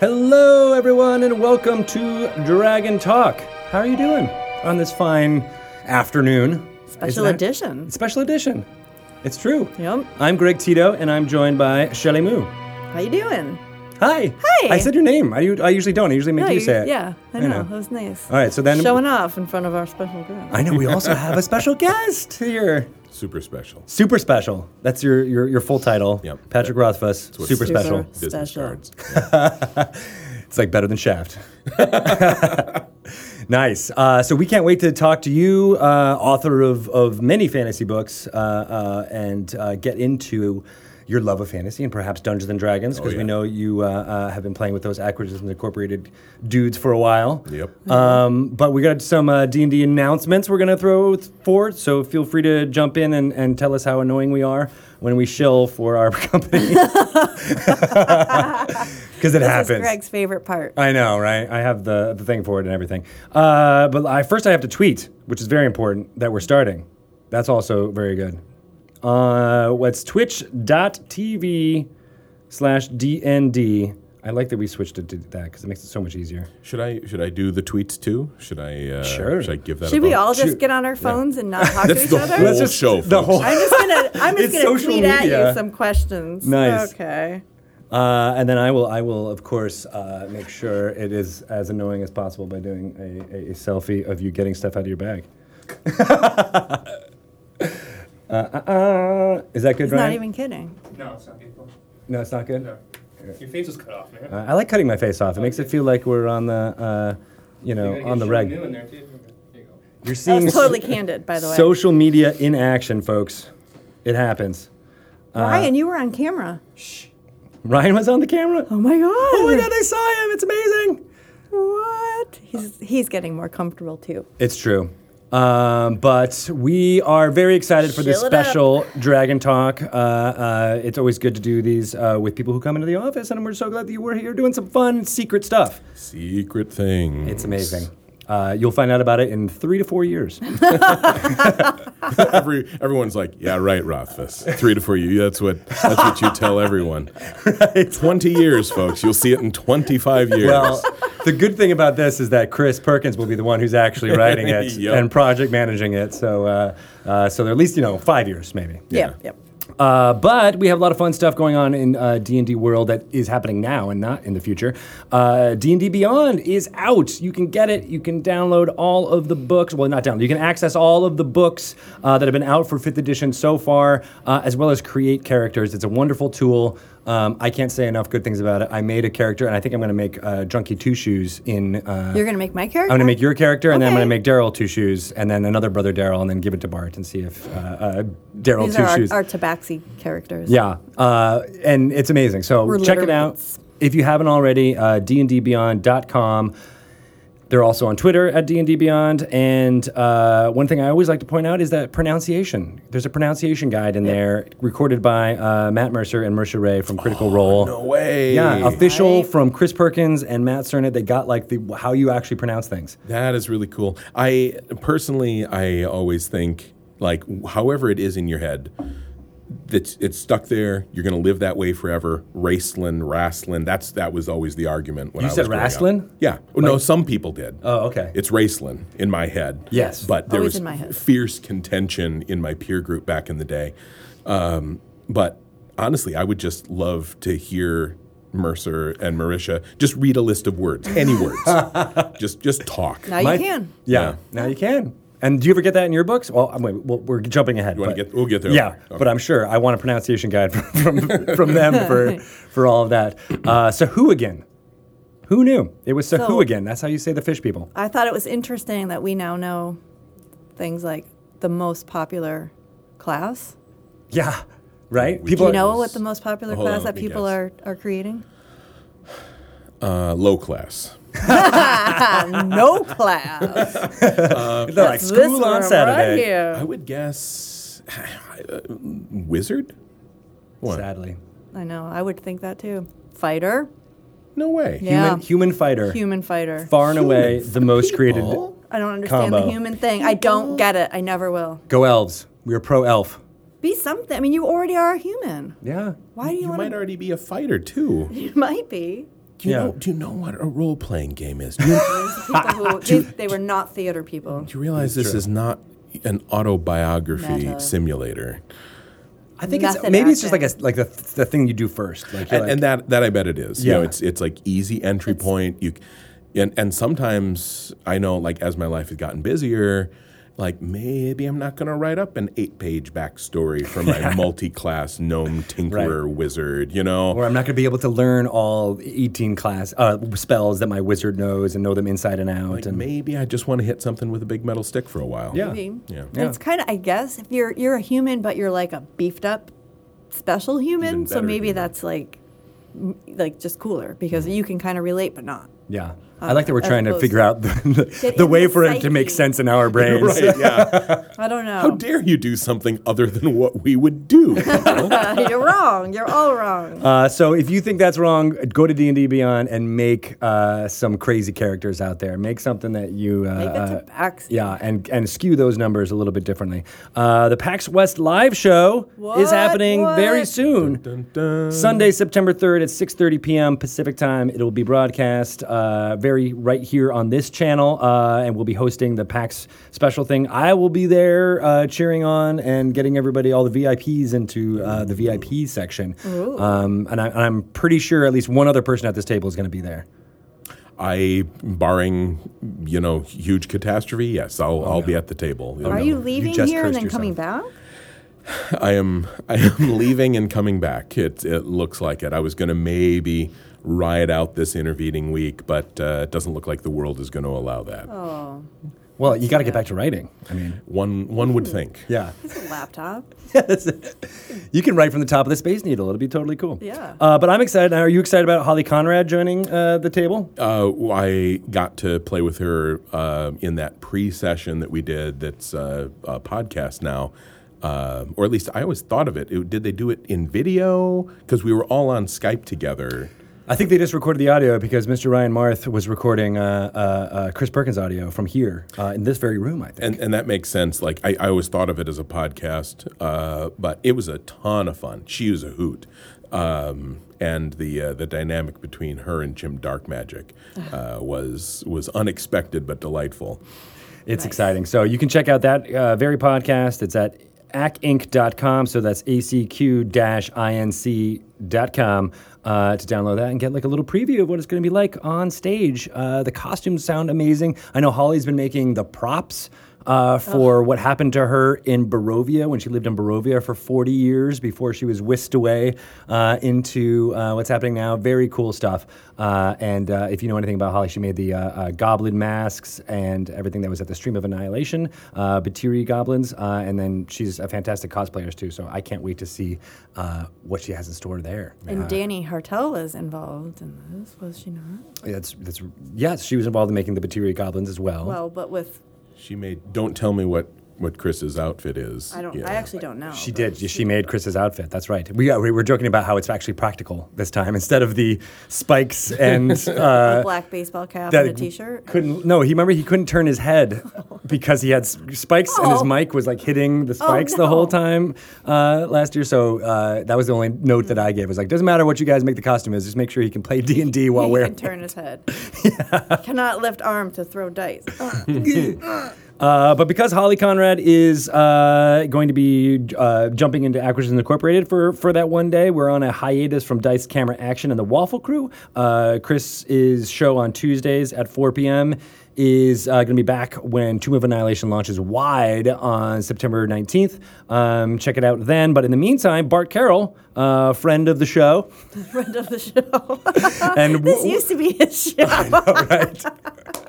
Hello, everyone, and welcome to Dragon Talk. How are you doing on this fine afternoon? Special that- edition. Special edition. It's true. Yep. I'm Greg Tito, and I'm joined by Shelly Moo. How you doing? Hi. Hi. I said your name. I, I usually don't. I usually make No, you say it. Yeah, I I know. know. That was nice. All right, so then Showing off in front of our special guest. I know we also have a special guest here. Super special. Super special. That's your your, your full title. Yep. Patrick Rothfuss. Super Super special. Business special. cards. It's like better than Shaft. nice. Uh, so we can't wait to talk to you, uh, author of, of many fantasy books, uh, uh, and uh, get into your love of fantasy and perhaps Dungeons and Dragons, because we yeah. know you uh, uh, have been playing with those Acquisitions and Incorporated dudes for a while. Yep. Um, but we got some uh, D&D announcements we're going to throw forward, so feel free to jump in and, and tell us how annoying we are when we shill for our company. Because it This happens. is Greg's favorite part. I know, right? I have the, the thing for it and everything. Uh, but I, first, I have to tweet, which is very important that we're starting. That's also very good. Uh, what's twitch.tv slash DND. I like that we switched it to that because it makes it so much easier. Should I should I do the tweets too? Should I? Uh, Sure. Should I give that? Should a we all just get on our phones and not talk to each the other? whole Let's just- show. the folks. whole- I'm just gonna I'm just It's gonna social tweet at media. you some questions. Nice. Okay. Uh, and then I will, I will of course, uh, make sure it is as annoying as possible by doing a, a, a selfie of you getting stuff out of your bag. uh, uh, uh, is that good, He's Ryan? not even kidding. No, it's not painful. no, it's not good. No. Your face was cut off, man. Uh, I like cutting my face off. It makes it feel like we're on the, uh, you know, You gotta on the Sean reg. New in there, too. There you go. You're That seeing was totally candid, by the way. social media in action, folks. It happens. Ryan, you were on camera. Ryan was on the camera. Oh my god. Oh my god, I saw him. It's amazing. What? He's he's getting more comfortable too. It's true. Um, but we are very excited for this Chill it up. special Dragon Talk. Uh, uh, it's always good to do these uh, with people who come into the office, and we're so glad that you were here doing some fun secret stuff. Secret thing. It's amazing. Uh, you'll find out about it in three to four years. Every everyone's like, yeah, right, Rothfuss. Three to four years. That's what that's what you tell everyone. Twenty years, folks. You'll see it in twenty-five years. Well, the good thing about this is that Chris Perkins will be the one who's actually writing it Yep. and project managing it. So, uh, uh, so they're at least you know five years maybe. Yeah. Yep. Yep. Uh, but we have a lot of fun stuff going on in uh, D&D world that is happening now and not in the future. Uh, D&D Beyond is out. You can get it. You can download all of the books. Well, not download. You can access all of the books uh, that have been out for 5th edition so far, uh, as well as create characters. It's a wonderful tool. Um, I can't say enough good things about it. I made a character, and I think I'm going to make uh, Junkie Two Shoes in... Uh, You're gonna make my character. I'm going to make your character, and then I'm going to make Daryl Two Shoes, and then another brother Daryl, and then give it to Bart and see if uh, uh, Daryl Two are Shoes... our Tabaxi characters. Yeah, uh, and it's amazing. So We're check it out if you haven't already. Uh, dndbeyond.com. They're also on Twitter at D&D Beyond. And uh, one thing I always like to point out is that pronunciation. There's a pronunciation guide in there recorded by uh, Matt Mercer and Marisha Ray from Critical Role. Oh, no way. Yeah, official Right. from Chris Perkins and Matt Sernett. They got like the how you actually pronounce things. That is really cool. I personally, I always think like, however it is in your head, that's it's stuck there. You're going to live that way forever. Raceland, Raslin. That's that was always the argument when You I said was growing up. Raslin? Yeah. no, some people did. Oh, okay. It's Raceland in my head. Yes. But there Always was in my head. fierce contention in my peer group back in the day. Um, but honestly, I would just love to hear Mercer and Marisha just read a list of words, any words. just just talk. Now My- you can. Yeah, Yeah. now you can. And do you ever get that in your books? Well, I'm, wait, we're jumping ahead. You wanna but- get- we'll get there. Yeah, Okay. but I'm sure I want a pronunciation guide from from, from them for for all of that. Uh, so who again? Who knew? It was so, So- who again? That's how you say the fish people. I thought it was interesting that we now know things like the most popular class. Yeah, right. We Do People. you know what the most popular class on, that people guess. are, are creating? Uh, low class. no class. they're like This school on one right Saturday. here. I would guess uh, wizard. What? Sadly, I know. I would think that too. Fighter. No way. Yeah. human human fighter, Human fighter. far and away the most created. Oh. I don't understand Combo. the human thing. I don't get it. I never will. Go elves. We are pro elf. Be something. I mean, you already are a human. Yeah. Why do you, You want might already be a fighter too. You might be. Do you Yeah. know? Do you know what a role playing game is? Do who they, they were not theater people. do you realize this is not an autobiography Meta. simulator? I think it's Method maybe it's just like a like the the thing you do first. Like, and, like- and that that I bet it is. You know, it's it's like easy entry point. You, and and sometimes I know like as my life has gotten busier, like maybe I'm not going to write up an eight page backstory for my multi class gnome tinkerer wizard. You know, or I'm not going to be able to learn all 18 class uh, spells that my wizard knows and know them inside and out. like and maybe I just want to hit something with a big metal stick for a while. Yeah. Maybe. Yeah. Yeah. It's kind of, I guess, if you're you're a human, but you're like a beefed up special human, so maybe human. that's like like just cooler because you can kind of relate, but not. yeah. I like that we're trying to figure out the, Get the way for it to make sense in our brains. right. Yeah. I don't know. How dare you do something other than what we would do? you know? you're wrong. You're all wrong. Uh, so if you think that's wrong, go to D and D Beyond and make uh, some crazy characters out there. Make something that you uh, Make it uh, PAX. yeah, and and skew those numbers a little bit differently. Uh, the PAX West live show is What? happening very What? soon. Dun, dun. Sunday, September 3rd at 6:30 p.m. Pacific time. It'll be broadcast uh, very right here on this channel, uh, and we'll be hosting the PAX special thing. I will be there uh, cheering on and getting everybody, all the VIPs, into uh, the VIP section. Um, and, I, and I'm pretty sure at least one other person at this table is going to be there. I, barring you know huge catastrophe, yes, I'll I'll be at the table. Are know. you leaving just here and cursed then coming yourself. back? I am I am leaving and coming back. It it looks like it. I was going to maybe ride out this intervening week, but uh, it doesn't look like the world is going to allow that. Oh, Well, you got to get back to writing. I mean, One one would think. yeah. it's a laptop. you can write from the top of the Space Needle. It'll be totally cool. Yeah. Uh, but I'm excited. Are you excited about Holly Conrad joining uh, the table? Uh, I got to play with her uh, in that pre-session that we did. That's uh, a podcast now, uh, or at least I always thought of it. it did they do it in video? Because we were all on Skype together. I think they just recorded the audio because Mr. Ryan Marth was recording uh, uh, uh, Chris Perkins' audio from here uh, in this very room, I think. And, and that makes sense. Like I, I always thought of it as a podcast, uh, but it was a ton of fun. She was a hoot, um, and the uh, the dynamic between her and Jim Darkmagic uh, was was unexpected but delightful. it's Nice. exciting. So you can check out that uh, very podcast. It's at acinc.com. So that's acq-inc.com uh, to download that and get like a little preview of what it's going to be like on stage. Uh, the costumes sound amazing. I know Holly's been making the props. Uh, for what happened to her in Barovia when she lived in Barovia for 40 years before she was whisked away uh, into uh, what's happening now. Very cool stuff. Uh, and uh, if you know anything about Holly, she made the uh, goblin masks and everything that was at the Stream of Annihilation, uh, Batiri goblins. Uh, and then she's a fantastic cosplayer too. So I can't wait to see uh, what she has in store there. And Danny Hartel was involved in this, was she not? That's, that's, yes, she was involved in making the Batiri goblins as well. Well, but with She made. Don't tell me what what Chris's outfit is. I don't. Yeah. I actually don't know. She did. She made Chris's outfit. That's right. We, uh, we were joking about how it's actually practical this time instead of the spikes and uh, a black baseball cap that and a t-shirt. Couldn't no. He remember he couldn't turn his head because he had s- spikes and his Oh. mic was like hitting the spikes the no. whole time uh, last year. So uh, that was the only note that I gave. Was like doesn't matter what you guys make the costume is, just make sure he can play D and D while he wearing. can turn his head. Cannot lift arm to throw dice. Uh, but because Holly Conrad is uh, going to be uh, jumping into Acquisitions Incorporated for, for that one day, we're on a hiatus from Dice Camera Action and the Waffle Crew. Uh, Chris's show on Tuesdays at 4 p.m. is uh, going to be back when Tomb of Annihilation launches wide on September 19th. Um, check it out then. But in the meantime, Bart Carroll, uh, friend of the show, Friend of the show. and this used to be his show. right.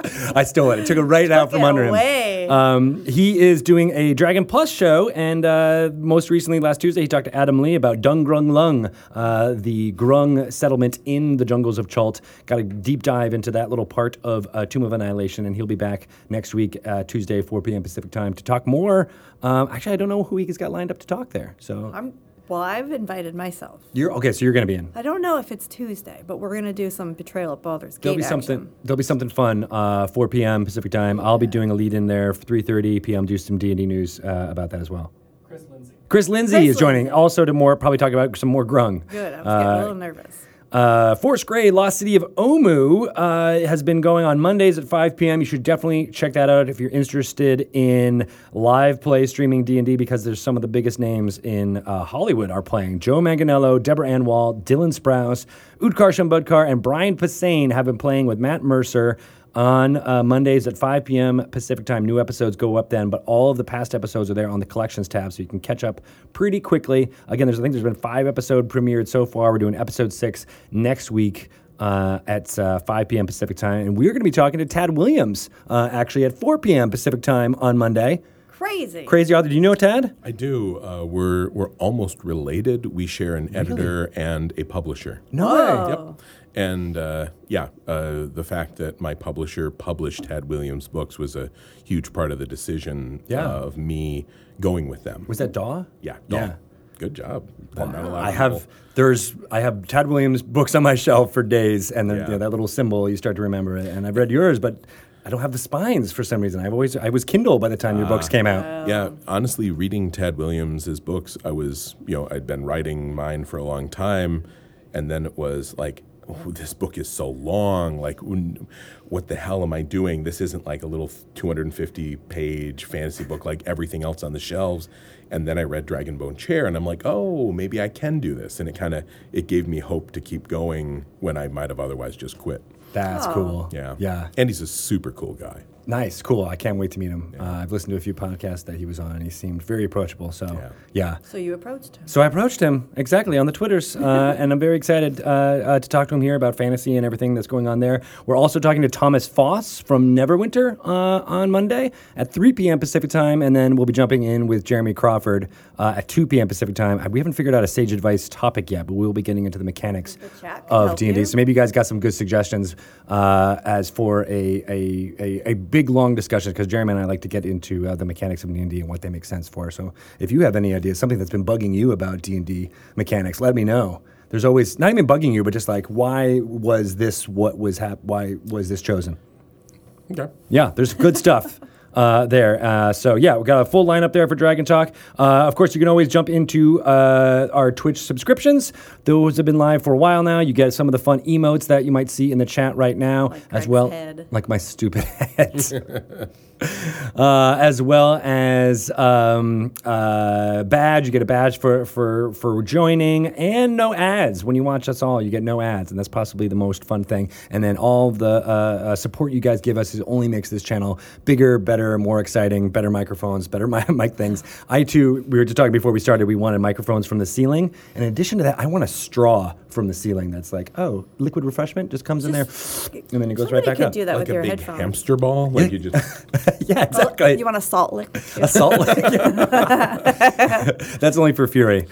I stole it. I took it right out from under away. him. Um, he is doing a Dragon Plus show, and uh, most recently, last Tuesday, he talked to Adam Lee about Dungrunglung, uh, the Grung settlement in the jungles of Chult. Got a deep dive into that little part of uh, Tomb of Annihilation, and he'll be back next week, uh, Tuesday, 4 p.m. Pacific time, to talk more. Um, actually, I don't know who he's got lined up to talk there. So I'm, well, I've invited myself. you're okay. So you're going to be in. I don't know if it's Tuesday, but we're gonna do some betrayal at Baldur's Gate. There'll be action. something. There'll be something fun. Uh, 4 p.m. Pacific time. I'll be doing a lead in there. 3:30 p.m. Do some D and D news uh, about that as well. Chris Lindsay. Chris Lindsay Chris is joining, Lindsay. also to more probably talk about some more grung. Good. I was Uh, getting a little nervous. Uh, Force Grey, Lost City of Omu, uh, has been going on Mondays at 5 p.m. You should definitely check that out if you're interested in live play streaming D&D because there's some of the biggest names in uh, Hollywood are playing. Joe Manganiello, Deborah Ann Woll, Dylan Sprouse, Utkarsh Ambudkar, and Brian Posehn have been playing with Matt Mercer on uh, Mondays at 5 p.m. Pacific time. New episodes go up then, but all of the past episodes are there on the collections tab, so you can catch up pretty quickly. Again, there's I think there's been five episode premiered so far. We're doing episode six next week. Uh, at uh, 5 p.m. Pacific time, and we're going to be talking to Tad Williams uh, actually at 4 p.m. Pacific time on Monday. Crazy. Crazy author, do you know Tad? I do. Uh, we're we're almost related. We share an editor and a publisher. No Whoa. Yep. And uh, yeah, uh, the fact that my publisher published Tad Williams books was a huge part of the decision Yeah. uh, of me going with them. Was that Daw? yeah, Yeah. Good job. Not a lot I have people- there's I have Tad Williams books on my shelf for days, and then Yeah. you know, that little symbol you start to remember it. And I've read yours, but I don't have the spines for some reason. I've always I was Kindle by the time your Ah. books came out. Yeah, honestly, reading Tad Williams's books, I was, you know, I'd been writing mine for a long time, and then it was like, oh, this book is so long. Like, what the hell am I doing? This isn't like a little 250 page fantasy book like everything else on the shelves. And then I read Dragonbone Chair, and I'm like, oh, maybe I can do this. And it kind of it gave me hope to keep going when I might have otherwise just quit. That's cool. Yeah, yeah. And he's a super cool guy. Nice, cool. I can't wait to meet him. Uh, I've listened to a few podcasts that he was on, and he seemed very approachable. So, Yeah. yeah. So you approached him. So I approached him exactly on the Twitters, uh, and I'm very excited uh, uh, to talk to him here about fantasy and everything that's going on there. We're also talking to Thomas Foss from Neverwinter uh, on Monday at 3 p.m. Pacific time, and then we'll be jumping in with Jeremy Crawford uh, at 2 p.m. Pacific time. We haven't figured out a sage advice topic yet, but we'll be getting into the mechanics chat of D&D. So maybe you guys got some good suggestions uh, as for a, a, a, a big long discussion because Jeremy and I like to get into uh, the mechanics of D&D and what they make sense for. So if you have any ideas, something that's been bugging you about D&D mechanics, let me know. There's always not even bugging you, but just like why was this what was hap- why was this chosen? Okay. Yeah, there's good stuff. Uh, there. Uh, so, yeah, we got a full lineup there for Dragon Talk. Uh, of course, you can always jump into uh, our Twitch subscriptions. Those have been live for a while now. You get some of the fun emotes that you might see in the chat right now, Like as well. head. Like my stupid head. uh, as well as um, uh, badge. You get a badge for, for, for joining, and no ads. When you watch us all, you get no ads, and that's possibly the most fun thing. And then all the uh, uh, support you guys give us is only makes this channel bigger, better, more exciting, better microphones, better mi- mic things. I too, we were just talking before we started. We wanted microphones from the ceiling, in addition to that, I want a straw from the ceiling that's like, oh, liquid refreshment just comes in there, and then it goes right back could up. do that Like with a your big headphones. hamster ball. Like you just. yeah, exactly. You want a salt lick? a salt lick. That's only for Fury.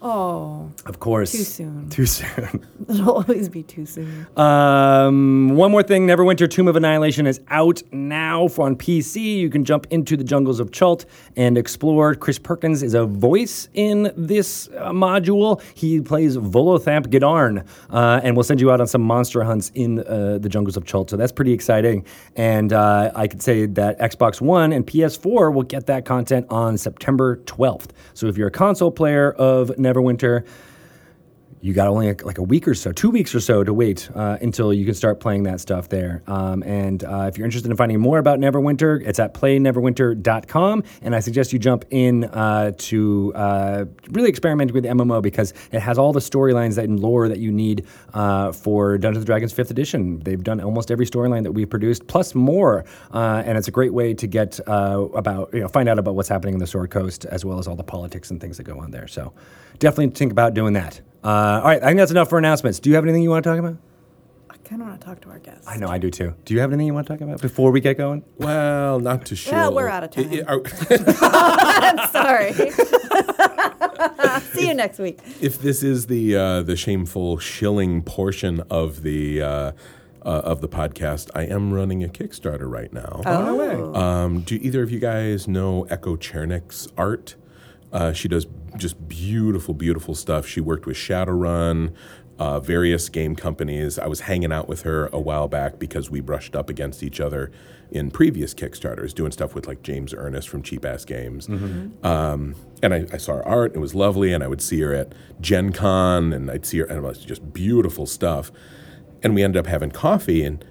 Oh, Of course. Too soon. Too soon. it'll always be too soon. Um, one more thing Neverwinter Tomb of Annihilation is out now for on PC. You can jump into the jungles of Chult and explore. Chris Perkins is a voice in this uh, module. He plays Volothamp Geddarm, uh, and we'll send you out on some monster hunts in uh, the jungles of Chult. So that's pretty exciting. And uh, I could say that Xbox One and PS4 will get that content on September 12th. So if you're a console player of Neverwinter, Neverwinter you got only like a week or so, two weeks or so to wait uh, until you can start playing that stuff there. Um, and uh, if you're interested in finding more about Neverwinter, it's at playneverwinter.com. And I suggest you jump in uh, to uh, really experiment with MMO because it has all the storylines and lore that you need uh, for Dungeons and Dragons 5th edition. They've done almost every storyline that we've produced, plus more. Uh, and it's a great way to get about, you know, find out about what's happening in the Sword Coast as well as all the politics and things that go on there. So definitely think about doing that. Uh, all right, I think that's enough for announcements. Do you have anything you want to talk about? I kind of want to talk to our guests. I know I do too. Do you have anything you want to talk about before we get going? Well, not to show. Well, we're out of time. I- I- are- Sorry. See you next week. if this is the uh, the shameful shilling portion of the uh, uh, of the podcast, I am running a Kickstarter right now. Oh, no way. Um, do either of you guys know Echo Chernik's art? Uh, she does just beautiful, beautiful stuff. She worked with Shadowrun, uh, various game companies. I was hanging out with her a while back because we brushed up against each other in previous Kickstarters, doing stuff with like James Ernest from Cheap Ass Games. Um, and I, I saw her art. It was lovely, and I would see her at Gen Con, and I'd see her, and it was just beautiful stuff. And we ended up having coffee, and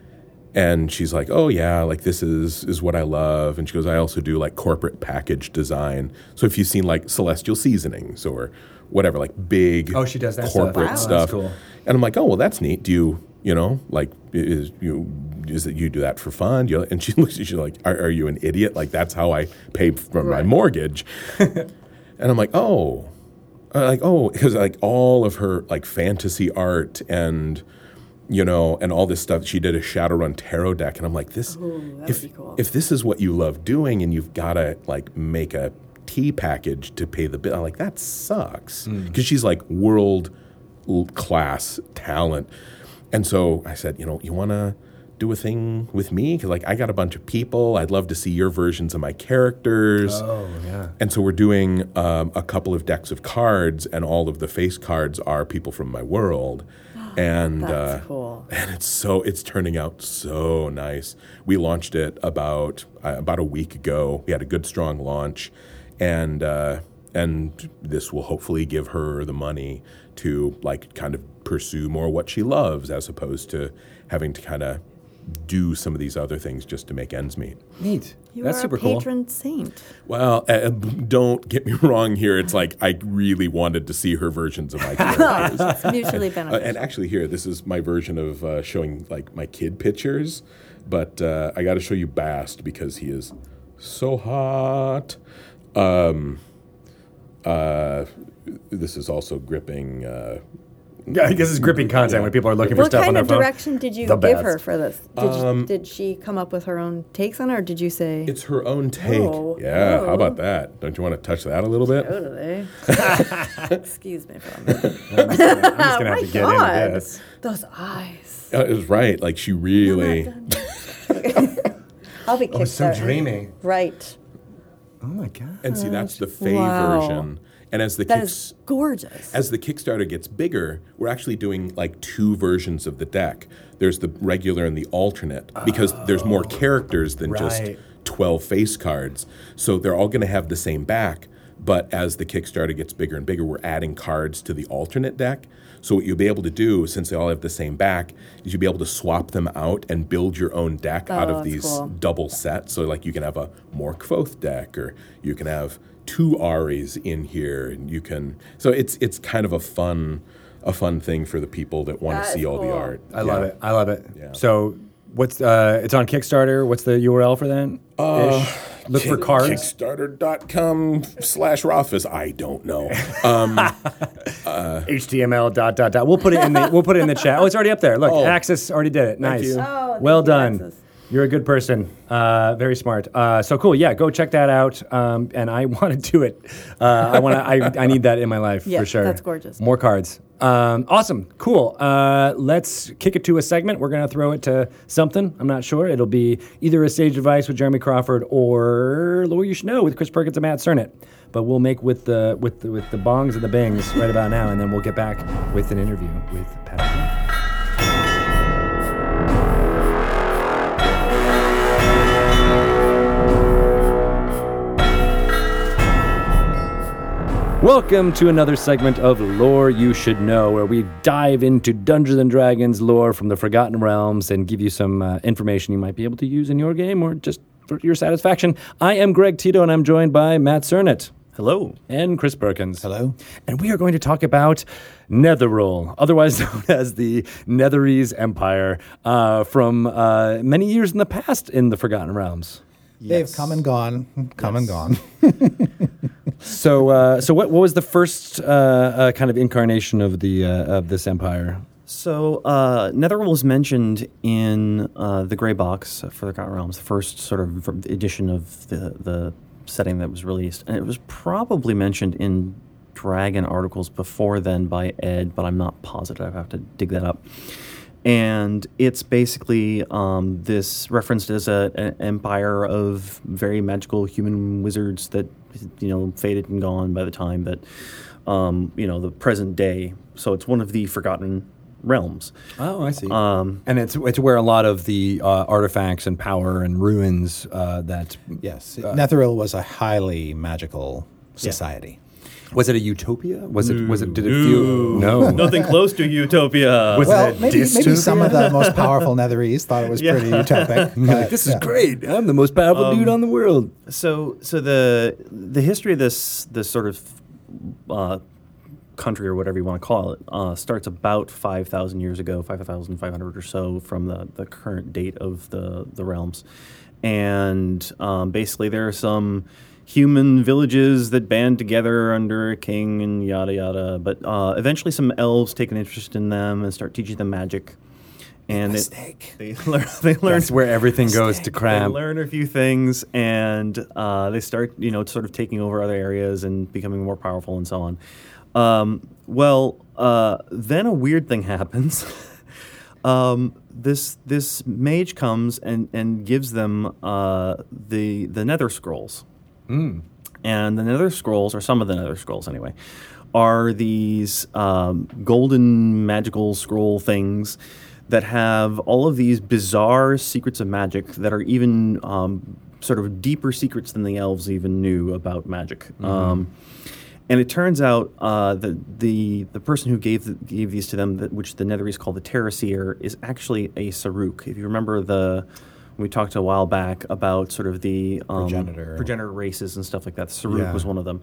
and she's like, "Oh yeah, like this is is what I love." And she goes, "I also do like corporate package design. So if you've seen like Celestial Seasonings or whatever, like big Oh, she does that stuff. corporate Wow. That's stuff." cool. And I'm like, "Oh well, that's neat. Do you you know like is you is it you do that for fun?" You, and she looks, at you like, are, "Are you an idiot? Like that's how I pay for my mortgage." and I'm like, "Oh." Uh, like oh because like all of her like fantasy art and you know and all this stuff she did a shadowrun tarot deck and i'm like this Ooh, if cool. if this is what you love doing and you've got to like make a tea package to pay the bill i'm like that sucks because she's like world class talent and so i said you know you want to do a thing with me because like i got a bunch of people i'd love to see your versions of my characters Oh yeah. and so we're doing um, a couple of decks of cards, and all of the face cards are people from my world. And That's uh, cool. and it's so it's turning out so nice. We launched it about uh, about a week ago. We had a good strong launch, and uh, and this will hopefully give her the money to like kind of pursue more what she loves, as opposed to having to kind of do some of these other things just to make ends meet. Neat. You That's are super a cool. patron saint. Well, uh, don't get me wrong here. It's like I really wanted to see her versions of my characters. It's mutually Uh, and actually, here, this is my version of uh, showing like my kid pictures. But uh, I got to show you Bast because he is so hot. Um, uh, this is also gripping. Yeah, I guess it's gripping content when people are looking for what stuff on kind of direction did you The give best. her for this? Did, you, did she come up with her own takes on it, or did you say? it's her own take. Oh, yeah, how oh. about that? Don't you want to touch that a little bit? Totally. Excuse me for a minute. I'm just gonna, I'm just gonna Oh have my to get God. into this. Those eyes. Uh, it was right. Like she really. I'll be kicked. Oh, it's so kickstarting. dreamy. Right. Oh my god. And see, that's the Fae Wow. version. And as the That kicks, is gorgeous. as the Kickstarter gets bigger, we're actually doing like two versions of the deck. There's the regular and the alternate because there's more oh, characters than just 12 face cards. So they're all going to have the same back, but as the Kickstarter gets bigger and bigger, we're adding cards to the alternate deck. So what you'll be able to do, since they all have the same back, is you'll be able to swap them out and build your own deck out Oh, of these cool. double sets. So like you can have a Mork Foth deck, or you can have two Aries in here, and you can. So it's it's kind of a fun a fun thing for the people that want to is see all the art. I love it. I love it. Yeah. So what's uh it's on Kickstarter. What's the URL for that? Ish? Look for cards. Kickstarter.com slash Rothfuss. I don't know. Um, HTML dot dot dot. We'll put it in the we'll put it in the chat. Oh, it's already up there. Look, Oh. Axis already did it. Nice. you. Oh, thank well you, done. Axis. You're a good person. Uh, very smart. Uh, so cool. Yeah, go check that out. Um, and I want to do it. Uh, I want to. I, I need that in my life Yeah, for sure. that's gorgeous. More cards. Um, awesome. Cool. Uh, let's kick it to a segment. We're gonna throw it to something. I'm not sure. It'll be either a sage advice with Jeremy Crawford or Lore You Should Know with Chris Perkins and Matt Sernett. But we'll make with the with the, with the bongs and the bangs right about now, and then we'll get back with an interview with Pat. Welcome to another segment of Lore You Should Know, where we dive into Dungeons and Dragons lore from the Forgotten Realms and give you some uh, information you might be able to use in your game or just for your satisfaction. I am Greg Tito, and I'm joined by Matt Sernett. Hello. And Chris Perkins. Hello. And we are going to talk about Netheril, otherwise known as the Netherese Empire, uh, from uh, many years in the past in the Forgotten Realms. They've come and gone, come and gone. So, uh, so what, what was the first uh, uh, kind of incarnation of the uh, of this empire? So, uh, Netheril was mentioned in uh, the Gray Box for the Forgotten Realms, the first sort of edition of the, the setting that was released. And it was probably mentioned in Dragon articles before then by Ed, but I'm not positive. I have to dig that up. And it's basically um, this referenced as a, an empire of very magical human wizards that, you know, faded and gone by the time that, um, you know, the present day. So it's one of the forgotten realms. Oh, I see. Um, and it's it's where a lot of the uh, artifacts and power and ruins uh, that Yes, Netheril was a highly magical society. Was it a utopia? Was it? Was it? Did it feel? No. Nothing close to utopia. Was well, it maybe, maybe some of the most powerful Netherese thought it was Yeah. pretty utopic. Like, this is yeah. great. I'm the most powerful dude on the world. So, so the the history of this this sort of uh, country or whatever you want to call it uh, starts about five thousand years ago, five thousand five hundred or so from the, the current date of the the realms, and um, basically there are some human villages that band together under a king and yada yada. But uh, eventually, some elves take an interest in them and start teaching them magic. And they, Mistake. they learn. They learn That's where everything goes to they crap. learn a few things and uh, they start, you know, sort of taking over other areas and becoming more powerful and so on. Um, well, uh, then a weird thing happens. um, this this mage comes and, and gives them uh, the the Nether Scrolls, and the Nether Scrolls, or some of the Nether Scrolls anyway, are these um, golden magical scroll things that have all of these bizarre secrets of magic that are even um, sort of deeper secrets than the elves even knew about magic. Um, and it turns out uh, that the the person who gave the, gave these to them, that, which the Netherese call the Terraseer, is actually a sarrukh. If you remember the we talked a while back about sort of the um, Progenitor. progenitor races and stuff like that. sarrukh Yeah. was one of them,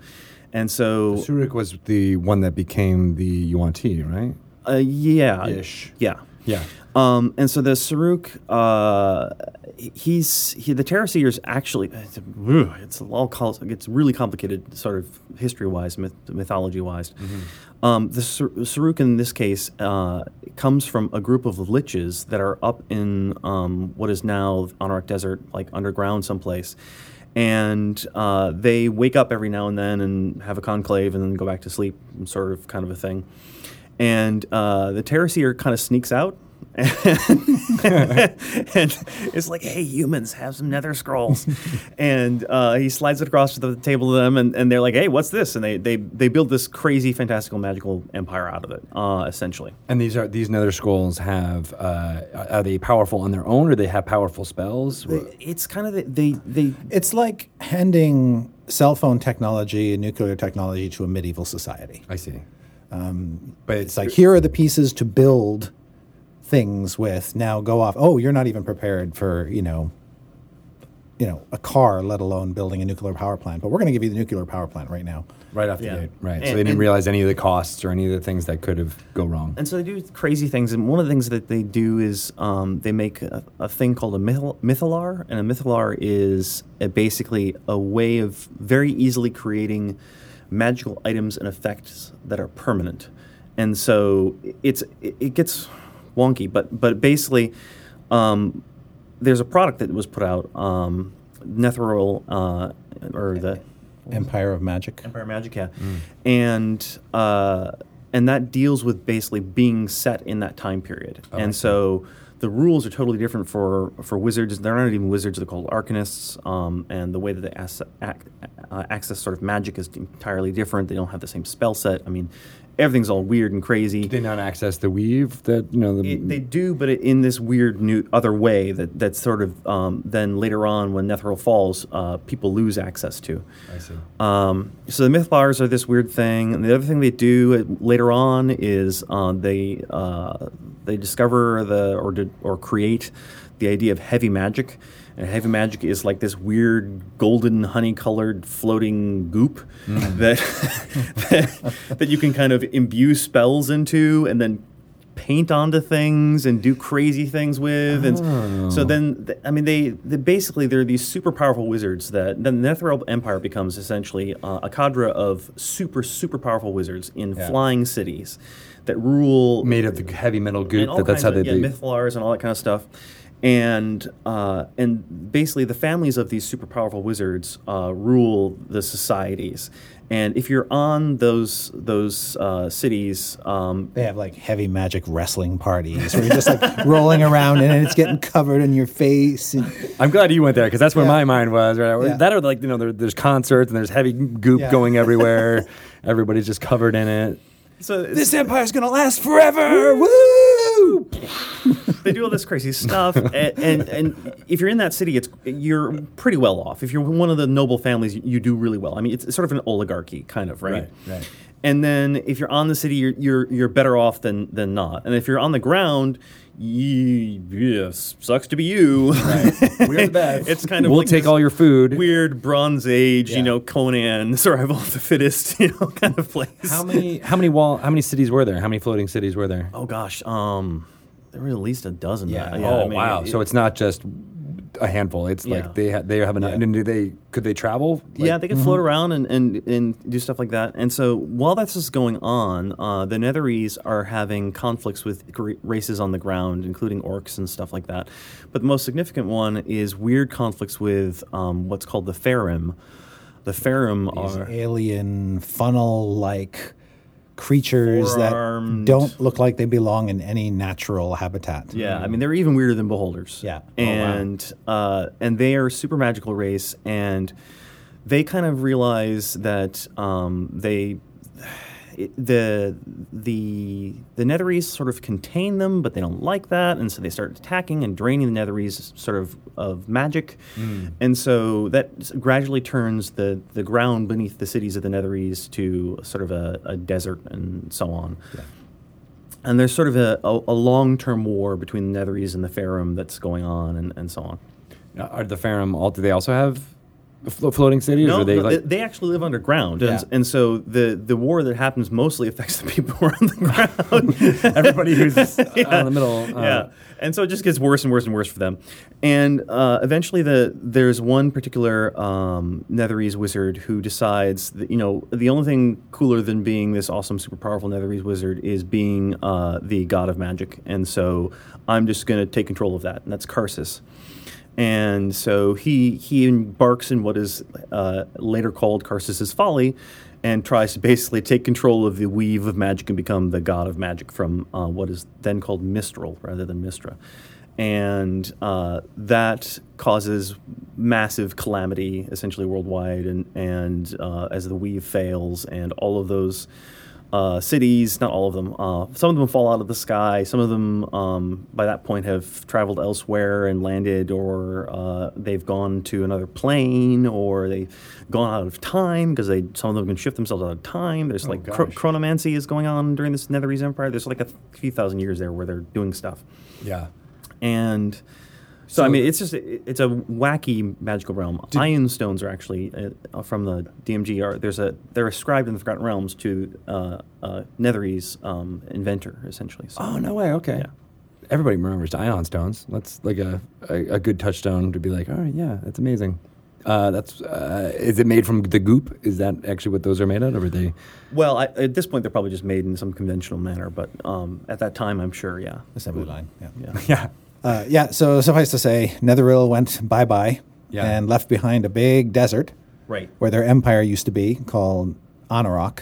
and so sarrukh was the one that became the Yuan Ti, right? uh, yeah, Ish. yeah. Yeah. Um, and so the sarrukh, uh, he's he, the Terraseers actually it's, ugh, it's all col- it's really complicated, sort of history wise, myth, mythology wise. Um, the Sar- sarrukh in this case uh, comes from a group of liches that are up in um, what is now Anauroch Desert, like underground someplace. And uh, they wake up every now and then and have a conclave and then go back to sleep, sort of kind of a thing and uh, the Terraseer kind of sneaks out. and it's like, hey, humans, have some nether scrolls. and uh, he slides it across to the table to them, and, and they're like, hey, what's this? And they, they, they build this crazy, fantastical, magical empire out of it, uh, essentially. And these are these Nether Scrolls have uh, are they powerful on their own or they have powerful spells? It's kind of, the, they, they, It's like handing cell phone technology and nuclear technology to a medieval society. I see. Um, but It's like here are the pieces to build things with. Now go off. Oh, you're not even prepared for you know, you know, a car, let alone building a nuclear power plant. But we're going to give you the nuclear power plant right now. right off the Yeah. gate, right? so they didn't and- realize any of the costs or any of the things that could have go wrong. And so they do crazy things. And one of the things that they do is um, they make a, a thing called a mythal- mythallar. And a mythallar is a, basically a way of very easily creating magical items and effects that are permanent. And so it's it, it gets wonky, but but basically, um, there's a product that was put out, um, Netheril, uh, or the Empire of Magic. Empire of Magic, yeah, and uh, and that deals with basically being set in that time period, and so the rules are totally different for for wizards. They're not even wizards; they're called arcanists, um, and the way that they ass- ac- uh, access sort of magic is entirely different. They don't have the same spell set. I mean, everything's all weird and crazy. Did they not access the weave that you know the It, they do, but it, in this weird new other way that that sort of um, then later on when Netheril falls, uh, people lose access to. I see. Um, so the mythallars are this weird thing, and the other thing they do uh, later on is uh, they uh, they discover the or did, or create the idea of heavy magic. And heavy magic is like this weird golden honey-colored floating goop that, that that you can kind of imbue spells into, and then paint onto things and do crazy things with. And so then, I mean, they, they basically they're these super powerful wizards that then the Netherese Empire becomes essentially uh, a cadre of super super powerful wizards in Yeah. flying cities that rule Made of the heavy metal goop. That that's how kinds they yeah, do. mythallars and all that kind of stuff. And uh, and basically, the families of these super powerful wizards uh, rule the societies. And if you're on those those uh, cities, um, They have like heavy magic wrestling parties where you're just like rolling around and it's getting covered in your face. And, I'm glad you went there because that's where Yeah. my mind was. Right? Yeah. That or like you know there, there's concerts and there's heavy goop Yeah. going everywhere. Everybody's just covered in it. so this empire's gonna last forever. Woo! Woo! they do all this crazy stuff, and, and and if you're in that city, it's you're pretty well off. If you're one of the noble families, you, do really well. I mean, it's, sort of an oligarchy kind of, right? Right, right. And then if you're on the city, you're you're, you're better off than than not. And if you're on the ground, ye, yes, sucks to be you. We're the best. it's kind of we'll like take all your food. weird Bronze Age, Yeah. you know, Conan, survival of the fittest, you know, kind of place. How many how many wall how many cities were there? How many floating cities were there? Oh gosh, um, there were at least a dozen. Yeah. Uh, oh I mean, wow! it- so it's not just a handful. It's Yeah. like they ha- they have enough. And do they could they travel? Like- yeah, they can float around and, and, and do stuff like that. And so while that's just going on, uh, the Netherese are having conflicts with races on the ground, including orcs and stuff like that. But the most significant one is weird conflicts with um, what's called the phaerimm. The phaerimm These are alien funnel-like creatures that Four-armed. don't look like they belong in any natural habitat. Yeah, I mean they're even weirder than beholders. Yeah. Oh, wow. and uh, and they are a super magical race, and they kind of realize that um, they. It, the the the Netherese sort of contain them, but they don't like that, and so they start attacking and draining the Netherese sort of of magic, hmm. and so that gradually turns the the ground beneath the cities of the Netherese to sort of a, a desert and so on. And there's sort of a, a, a long term war between the Netherese and the phaerimm that's going on, and, and so on. Are the phaerimm all? Do they also have flo- floating cities? No, or they no, like, they, actually live underground, and, Yeah. and so the, the war that happens mostly affects the people who are on the ground. everybody who's uh, in the middle? Uh, yeah, and so it just gets worse and worse and worse for them. And uh, eventually, the there's one particular um, Netherese wizard who decides that you know the only thing cooler than being this awesome, super powerful Netherese wizard is being uh, the god of magic. And so I'm just going to take control of that, and that's Karsus. And so he he embarks in what is uh, later called Karsus's folly, and tries to basically take control of the weave of magic and become the god of magic from uh, what is then called Mystryl rather than Mystra, and uh, that causes massive calamity essentially worldwide, and and uh, as the weave fails, and all of those uh, cities, not all of them. Uh, some of them fall out of the sky. Some of them, um, by that point, have traveled elsewhere and landed, or uh, they've gone to another plane, or they've gone out of time because they some of them can shift themselves out of time. There's like chro- gosh. chronomancy is going on during this Netherese Empire. There's like a few thousand years there where they're doing stuff, yeah. and. So, I mean, it's just it's a wacky magical realm. Ioun stones are actually uh, from the DMG. Are there's a they're ascribed in the Forgotten Realms to uh, uh, Netherese um, inventor essentially. So, Oh no way. Okay. Yeah. Everybody remembers Ioun stones. That's like a, a, a good touchstone to be like, all right, yeah, that's amazing. Uh, that's uh, is it made from the goop? Is that actually what those are made out of? Or are they? Well, I, at this point, they're probably just made in some conventional manner, but um, at that time, I'm sure, yeah. Assembly line. Yeah. Yeah. Yeah. Uh, yeah. So suffice to say, Netheril went bye bye Yeah. and left behind a big desert Right. where their empire used to be called Anauroch.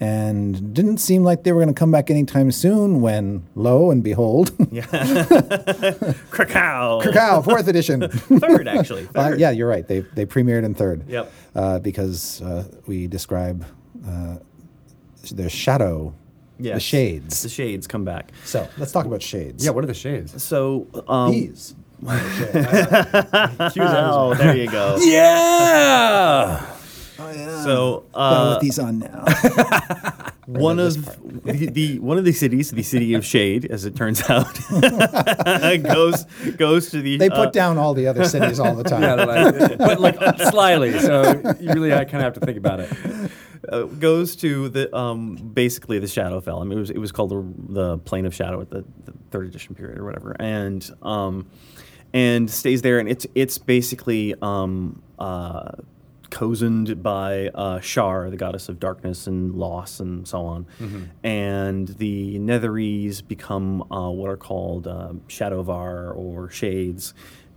And didn't seem like they were going to come back anytime soon when, lo and behold, yeah. Krakow. Krakow, fourth edition. Third, actually. Uh, yeah, you're right. They, they premiered in third. Yep. Uh, because uh, we describe uh, their shadow, the shades. The shades come back. So let's talk about shades. Yeah. What are the shades? So, um, These. oh, there you go. Yeah. So, Got to uh, put these on now. one of the, the one of the cities, the city of Shade, as it turns out, goes goes to the. they uh, put down all the other cities all the time. Yeah, like, but like slyly. So you really I kind of have to think about it. Uh, goes to the um, basically the Shadowfell. I mean, it was it was called the, the Plane of Shadow at the, the third edition period or whatever, and um, and stays there, and it's it's basically um, uh, cozened by uh, Shar, the goddess of darkness and loss and so on, and the Netherese become uh, what are called uh, Shadovar or Shades.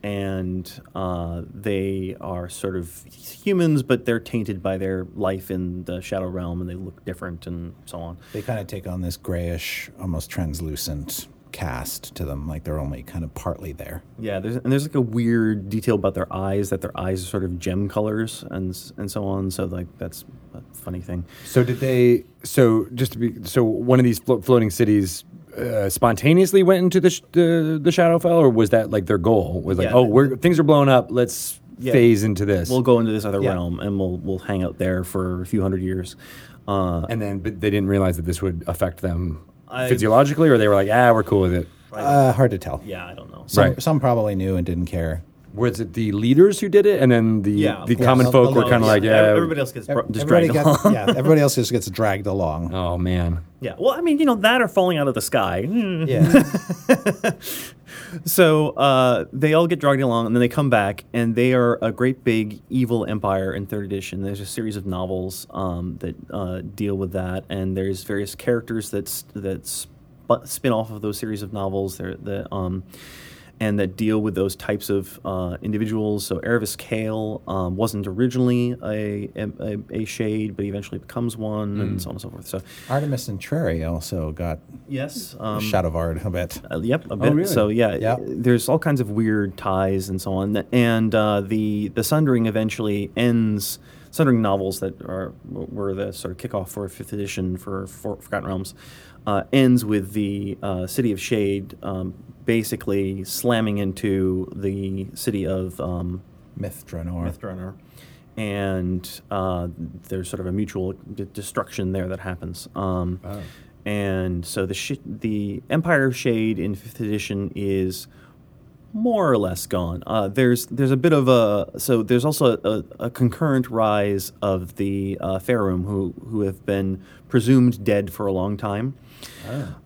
And uh, they are sort of humans, but they're tainted by their life in the shadow realm, and they look different, and so on. They kind of take on this grayish, almost translucent cast to them, like they're only kind of partly there. Yeah, there's and there's like a weird detail about their eyes that their eyes are sort of gem colors and and so on. So like that's a funny thing. So did they? So just to be. So one of these flo- floating cities uh, spontaneously went into the, sh- the the Shadowfell, or was that like their goal? Was like, Yeah. oh, we're things are blowing up. Let's Yeah. phase into this. We'll go into this other Yeah. realm and we'll we'll hang out there for a few hundred years. Uh, and then, but they didn't realize that this would affect them I- physiologically, or they were like, ah, we're cool with it. Uh, hard to tell. yeah, I don't know. Some, Right. some probably knew and didn't care. Was it the leaders who did it, and then the Yeah, the common folk the- were kind of like, yeah, everybody else gets just everybody dragged gets, along. yeah, everybody else just gets dragged along. oh man, Yeah. Well, I mean, you know, that or falling out of the sky. Hmm. Yeah. So uh, they all get dragged along, and then they come back, and they are a great big evil empire in third edition. There's a series of novels um, that uh, deal with that, and there's various characters that's that sp- spin off of those series of novels. There, that um, and that deal with those types of uh, individuals. So Erevis Cale um, wasn't originally a, a, a shade, but he eventually becomes one, and so on and so forth. So Artemis Entreri also got yes, um, Shadovar'd a bit. uh, yep, a bit. really? So yeah, Yeah. there's all kinds of weird ties and so on. And uh, the the Sundering eventually ends. Sundering novels that are were the sort of kickoff for fifth edition for, for Forgotten Realms uh, ends with the uh, city of Shade um, basically slamming into the city of um, Myth Drannor. Mythdrunner. And uh, there's sort of a mutual d- destruction there that happens. Um, And so the sh- the Empire of Shade in fifth edition is more or less gone. Uh, there's there's a bit of a so there's also a, a concurrent rise of the uh, phaerimm who who have been presumed dead for a long time.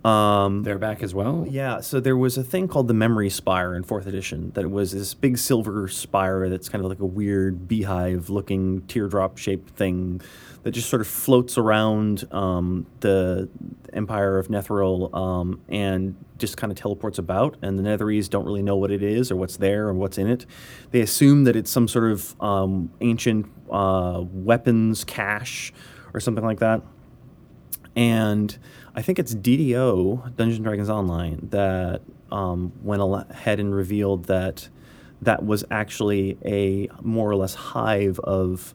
Um, they're back as well. yeah, so there was a thing called the Memory Spire in fourth edition that was this big silver spire that's kind of like a weird beehive looking teardrop shaped thing that just sort of floats around um, the Empire of Netheril um, and just kind of teleports about. And the Netherese don't really know what it is or what's there or what's in it. They assume that it's some sort of um, ancient uh, weapons cache or something like that and I think it's DDO Dungeons and Dragons Online that um, went ahead and revealed that that was actually a more or less hive of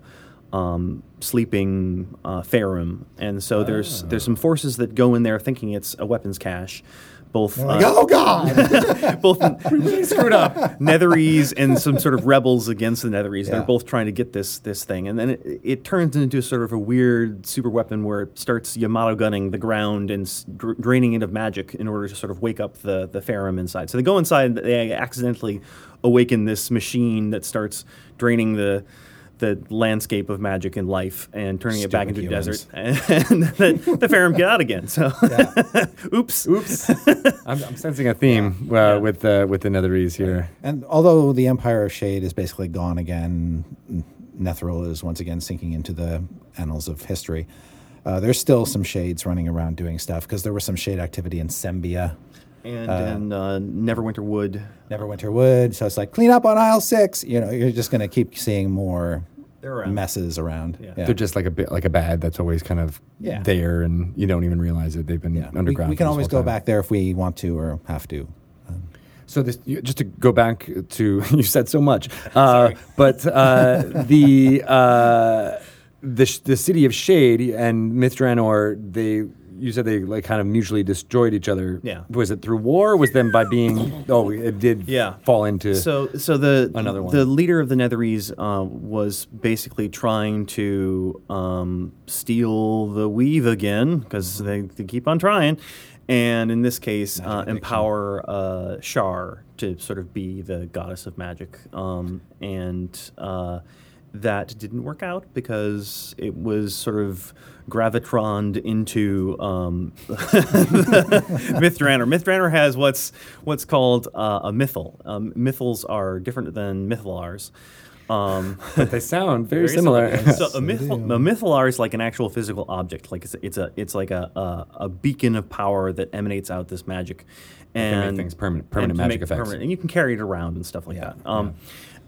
um, sleeping uh, phaerimm, and so there's there's some forces that go in there thinking it's a weapons cache. Both, Like, uh, oh God! both screwed up Netherese and some sort of rebels against the Netherese. They're both trying to get this this thing, and then it, it turns into sort of a weird super weapon where it starts Yamato gunning the ground and dr- draining it of magic in order to sort of wake up the the phaerimm inside. So they go inside, and they accidentally awaken this machine that starts draining the. The landscape of magic and life, and turning it back into Stupid humans. desert, and the, the phaerimm get out again. So, oops, Oops, I'm, I'm sensing a theme uh, with uh, with the Netherese here. and although the Empire of Shade is basically gone again, Netheril is once again sinking into the annals of history. Uh, there's still some shades running around doing stuff because there was some shade activity in Sembia, and, and uh, Neverwinter Wood. Neverwinter Wood. So it's like clean up on aisle six. You know, you're just going to keep seeing more They're around. messes around. Yeah. They're just like a bit like a bad that's always kind of Yeah. there, and you don't even realize it. They've been Yeah. We, underground. we for can this always whole go time. back there if we want to or have to. So this, you- just to go back to you said so much, uh, but uh, the uh, the sh- the city of Shade and Myth Drannor, they you said they like kind of mutually destroyed each other. Yeah. Was it through war? Or was them by being? Oh, it did. Yeah. Fall into. So, so the Another one. the leader of the Netherese uh, was basically trying to um, steal the weave again because they, they keep on trying, and in this case, uh, empower uh, Shar to sort of be the goddess of magic, um, and uh, that didn't work out because it was sort of gravitroned into um, Myth Drannor. Mithranor has what's what's called uh, a mythal. Um, mythals are different than mythallars. Um, but they sound very, similar. so a, mythal, a mythallar is like an actual physical object. Like it's, it's a it's like a, a a beacon of power that emanates out this magic, can make and things permanent- permanent magic effects. permanent- and you can carry it around and stuff like Yeah, that. Um,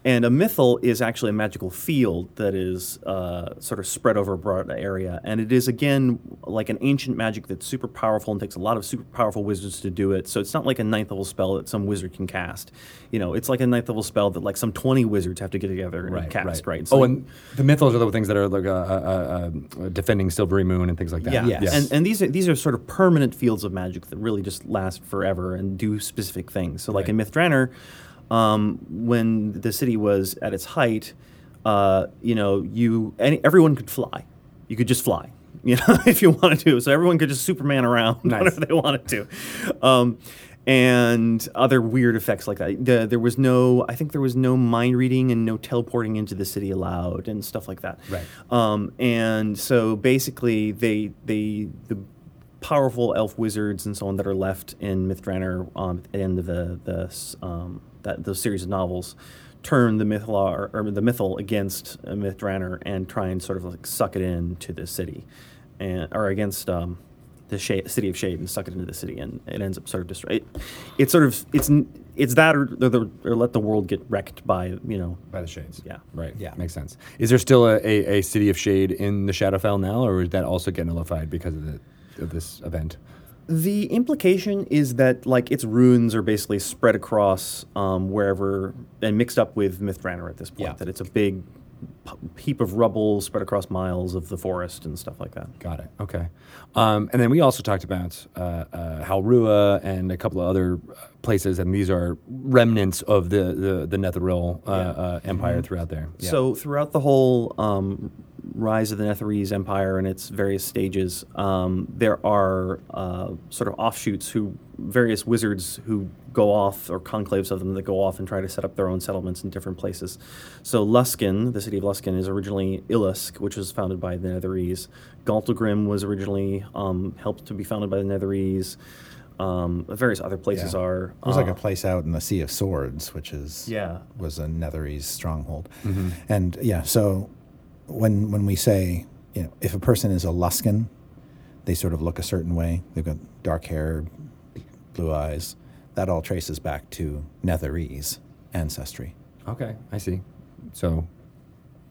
And a mythal is actually a magical field that is uh, sort of spread over a broad area, and it is again like an ancient magic that's super powerful and takes a lot of super powerful wizards to do it. So it's not like a ninth level spell that some wizard can cast. You know, it's like a ninth level spell that like some twenty wizards have to get together and cast. Right. oh, So- and the mythals are the things that are like uh, uh, uh, defending Silverymoon and things like that. yeah, Yes. and and these are these are sort of permanent fields of magic that really just last forever and do specific things. So, like Right. in Myth Drannor, um, when the city was at its height, uh, you know, you any, everyone could fly. You could just fly, you know, if you wanted to. So everyone could just Superman around Nice. whenever they wanted to. Um, and other weird effects like that. The, there was no, I think there was no mind reading and no teleporting into the city allowed and stuff like that. Right. Um, and so basically, they they the powerful elf wizards and so on that are left in Myth Drannor um, at the end of the the um, that those series of novels turn the mythal or, or the mythal against uh, Myth Drannor and try and sort of like suck it into the city, and or against. Um, the shade, city of shade and suck it into the city, and it ends up sort of destroy. It, it's sort of it's it's that or, or, the, or let the world get wrecked by you know By the shades. Yeah. Right. Yeah. Makes sense. Is there still a, a, a city of shade in the Shadowfell now, or is that also get nullified because of the of this event? The implication is that like its ruins are basically spread across um, wherever and mixed up with Myth Drannor at this point. Yeah. That it's a big p- heap of rubble spread across miles of the forest and stuff like that. Got it. Okay. Um, and then we also talked about uh, uh, Halrua and a couple of other uh, places, and these are remnants of the the, the Netheril uh, uh, empire throughout there. Yeah. So throughout the whole um, rise of the Netherese Empire and its various stages, um, there are uh, sort of offshoots who various wizards who go off or conclaves of them that go off and try to set up their own settlements in different places. So Luskan, the city of Luskan, is originally Illusk, which was founded by the Netherese. Gauntlgrym was originally um, helped to be founded by the Netherese. Um, various other places Yeah. are. There's like uh, a place out in the Sea of Swords, which is Yeah. was a Netherese stronghold, and yeah. So when when we say you know if a person is a Luskan, they sort of look a certain way. They've got dark hair, blue eyes. That all traces back to Netherese ancestry. okay, I see. So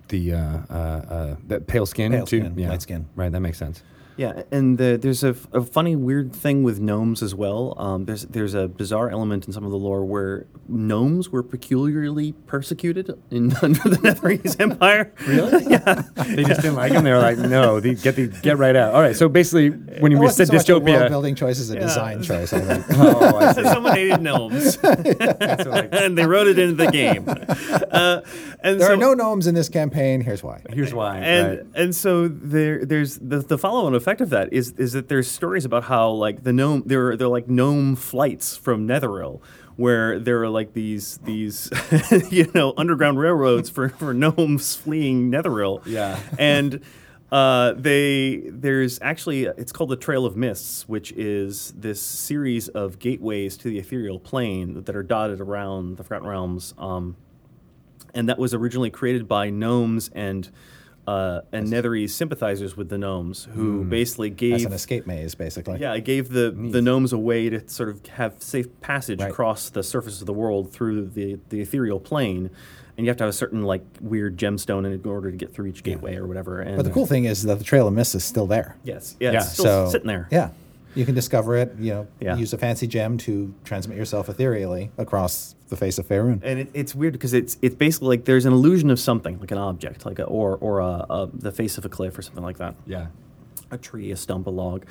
the uh, uh, uh, the pale skin, Pale too? skin, light skin. Right. That makes sense. Yeah, and the, there's a funny, weird thing with gnomes as well. Um, there's there's a bizarre element in some of the lore where gnomes were peculiarly persecuted in under the Netherese Empire. Really? yeah. They just didn't like them. They were like, no, the, get the get right out. All right. So basically, when you It we wasn't said so world dystopia, building choice as a design choice. I think. oh, I see. Someone hated gnomes, and they wrote it into the game. Uh, and There so, are no gnomes in this campaign. Here's why. Here's why. and right. and so there there's the, the follow-on effect of that is is that there's stories about how like the gnome there are they're like gnome flights from Netheril where there are like these these you know underground railroads for for gnomes fleeing Netheril Yeah. and uh, they there's actually it's called the Trail of Mists, which is this series of gateways to the ethereal plane that are dotted around the Forgotten Realms. Um, and that was originally created by gnomes and uh, and Netherese sympathizers with the gnomes, who basically gave As an escape maze, basically. yeah, it gave the the gnomes a way to sort of have safe passage Right. across the surface of the world through the the ethereal plane, and you have to have a certain like weird gemstone in order to get through each gateway or whatever. And But the cool thing is that the Trail of Mist is still there. yes, yeah, Yeah, it's still so sitting there. Yeah, you can discover it. You know, Yeah. use a fancy gem to transmit yourself ethereally across the face of Faerun. and it, it's weird because it's it's basically like there's an illusion of something, like an object, like a, or or a, a, the face of a cliff or something like that. yeah. a tree, a stump, a log,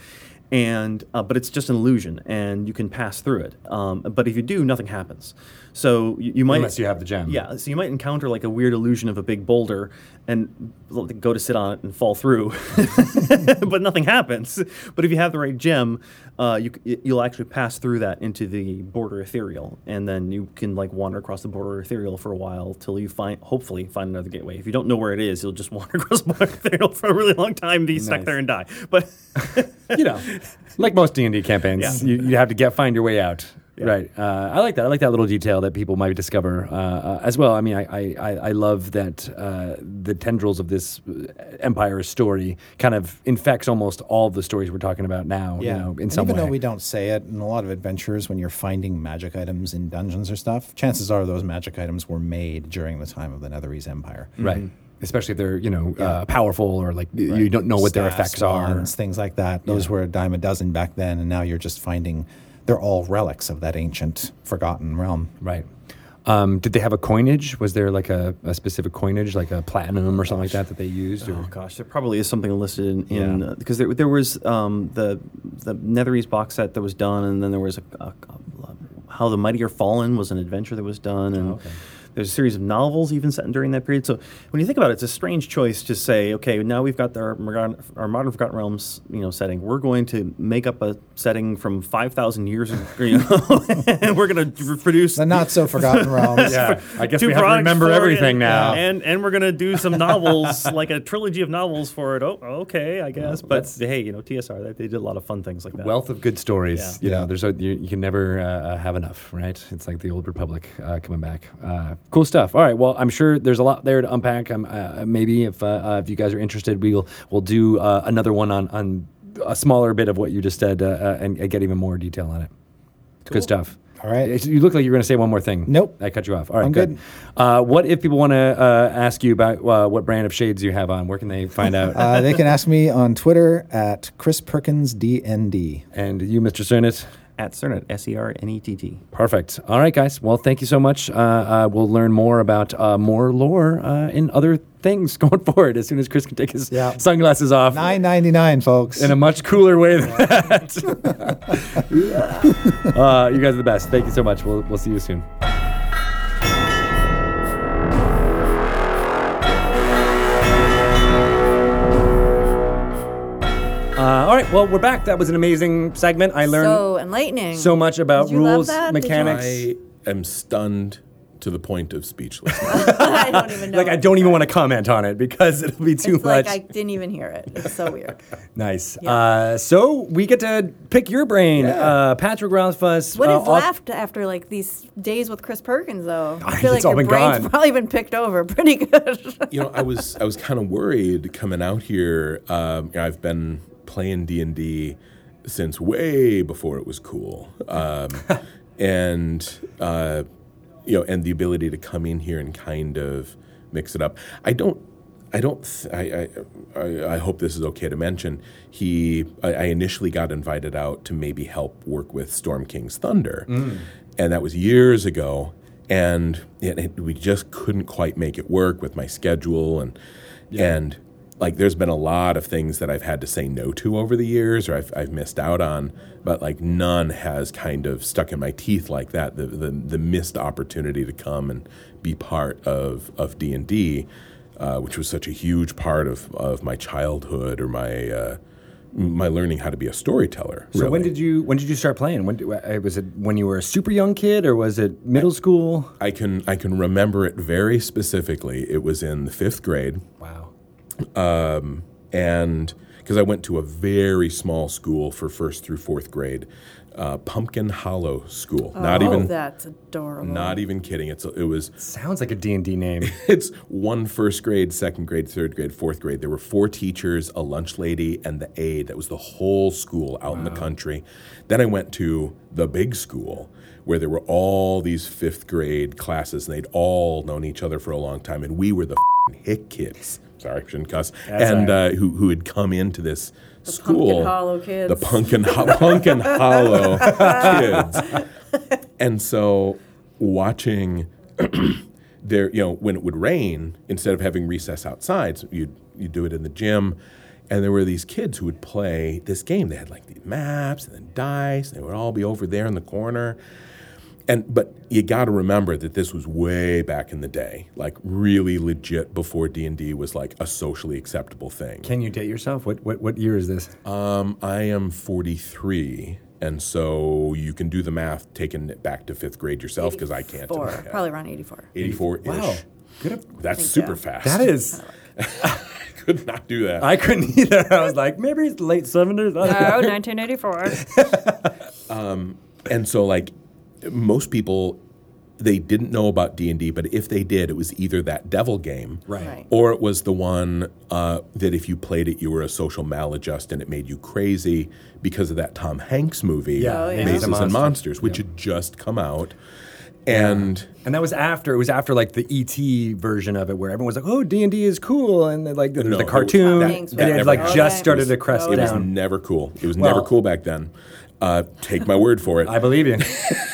and uh, but it's just an illusion, and you can pass through it. Um, but if you do, nothing happens. So you, you might Unless you have the gem. Yeah, so you might encounter like a weird illusion of a big boulder, and go to sit on it and fall through, but nothing happens. But if you have the right gem, uh, you you'll actually pass through that into the border ethereal, and then you can like wander across the border ethereal for a while till you find hopefully find another gateway. If you don't know where it is, you'll just wander across the border ethereal for a really long time, be stuck there and die. But you know, like most D and D campaigns, Yeah. you, you have to get find your way out. Yeah. Right. Uh, I like that. I like that little detail that people might discover uh, uh, as well. I mean, I I, I, I love that uh, the tendrils of this uh, empire story kind of infects almost all the stories we're talking about now. You know, in And some even way. though we don't say it, in a lot of adventures, when you're finding magic items in dungeons or stuff, chances are those magic items were made during the time of the Netherese Empire. right. especially if they're you know uh, powerful or like you don't know what their effects are. wands, things like that. Those Yeah. were a dime a dozen back then, and now you're just finding they're all relics of that ancient, forgotten realm. Right. Um, did they have a coinage? Was there like a, a specific coinage, like a platinum or something like that, that they used? Or? Oh gosh, there probably is something listed in, in Yeah. uh, because there, there was um, the the Netherese box set that was done, and then there was a, a, a- how the Mighty Are Fallen was an adventure that was done, and okay. There's a series of novels even set during that period. So when you think about it, it's a strange choice to say, okay, now we've got our modern, our modern Forgotten Realms, you know, setting. We're going to make up a setting from five thousand years, ago, you know, and we're going to produce The not so forgotten realms. Yeah, I guess we have to remember for it, everything now. and and we're gonna do some novels, like a trilogy of novels for it. Oh, okay, I guess. But hey, you know, TSR they, they did a lot of fun things like that. Wealth of good stories. Yeah. You know, there's a, you, you can never uh, have enough, right? It's like the old republic uh, coming back. Uh, cool stuff. All right. Well, I'm sure there's a lot there to unpack. Um, uh, maybe if uh, uh, if you guys are interested, we'll we'll do uh, another one on on a smaller bit of what you just said uh, uh, and, and get even more detail on it. Good stuff. All right. It's- You look like you're going to say one more thing. Nope. I cut you off. All right, I'm good. Uh, what if people want to uh, ask you about uh, what brand of shades you have on? Where can they find out? Uh, they can ask me on Twitter at Chris Perkins DND. and you, Mr. Sernett? At Sernett, S E R N E T T. Perfect. All right, guys. Well, thank you so much. Uh, uh, we'll learn more about uh, more lore uh, in other things going forward as soon as Chris can take his Yeah. sunglasses off Nine ninety nine, folks. in a much cooler way than that. uh, you guys are the best. Thank you so much. We'll, we'll see you soon. Uh, all right. Well, we're back. That was an amazing segment. I learned so enlightening. so much about Did you love rules, that? Did you- mechanics. I am stunned to the point of speechless. I don't even know. like I don't even want to comment on it because it'll be too It's much. like I didn't even hear it. It's so weird. nice. Yeah. Uh, so we get to pick your brain, uh, Patrick Rothfuss. What uh, is auth- left after like these days with Chris Perkins though? I It's feel like all your been brain's gone. probably been picked over pretty good. you know, I was I was kind of worried coming out here. Um, you know, I've been playing D and D since way before it was cool, um, and uh, you know, and the ability to come in here and kind of mix it up. I don't. I don't. Th- I, I, I. I hope this is okay to mention. He. I, I initially got invited out to maybe help work with Storm King's Thunder, and that was years ago. And it, it- we just couldn't quite make it work with my schedule, and and like there's been a lot of things that I've had to say no to over the years, or I've, I've missed out on, but like none has kind of stuck in my teeth like that. The the, the missed opportunity to come and be part of of D and D, uh, which was such a huge part of of my childhood or my. Uh, my learning how to be a storyteller. So when did you when did you start playing? When did, uh, was it when you were a super young kid or was it middle school? I can I can remember it very specifically. It was in the fifth grade. Wow. And because I went to a very small school for first through fourth grade, uh, Pumpkin Hollow School. not oh, even, that's adorable. not even kidding. It's it was Sounds like a D&D name. it's one first grade, second grade, third grade, fourth grade. There were four teachers, a lunch lady, and the aide. That was the whole school out in the country. Then I went to the big school where there were all these fifth grade classes, and they'd all known each other for a long time, and we were the f***ing hick kids. Sorry, I shouldn't cuss. That's and all right. uh, who who had come into this Pumpkin school, Hollow kids. the pumpkin ho- pumpkin hollow kids, and so watching there, you know, when it would rain, instead of having recess outside, so you'd you do it in the gym. And there were these kids who would play this game. They had like the maps and then dice. And they would all be over there in the corner. And but you got to remember that this was way back in the day, like really legit before D and D was like a socially acceptable thing. Can you date yourself? What what what year is this? Um, I am 43, and so you can do the math, taking it back to fifth grade yourself, because I can't. Four, probably around 84. 84 ish. Wow. Good. That's Think super so. fast. That is. Could not do that. I couldn't either. I was like, maybe it's late 70s. I don't know. 1984. and so, like, most people, they didn't know about D and D, but if they did, it was either that devil game, Right. Right. or it was the one uh, that if you played it, you were a social maladjust and it made you crazy because of that Tom Hanks movie, Yeah, Oh, yeah. Mazes Mazes and and Monsters. Monsters, which had just come out. And And that was after it was after like the ET version of it, where everyone was like, "Oh, D and D is cool," and like there No, the it- cartoon, that- and it never like just started to crest it was down. never cool. It was Well- never cool back then. Uh, take my word for it. I believe you.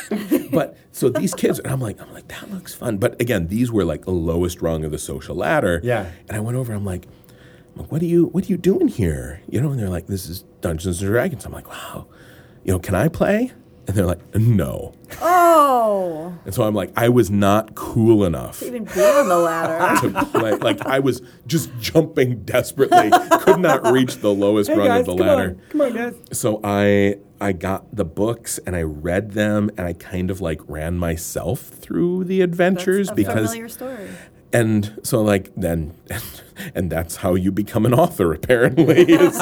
but so these kids, and I'm like, I'm like, that looks fun. But again, these were like the lowest rung of the social ladder. Yeah. And I went over. I'm like, I'm like, what are you, what are you doing here? You know, and they're like, this is Dungeons and Dragons. I'm like, wow. You know, can I play? And they're like, no. Oh, And so I'm like, I was not cool enough even be on the ladder. to play. Like I was just jumping desperately, could not reach the lowest rung of the ladder. come on, guys. So I I got the books and I read them and I kind of like ran myself through the adventures That's a because familiar story. and so like then and that's how you become an author apparently is,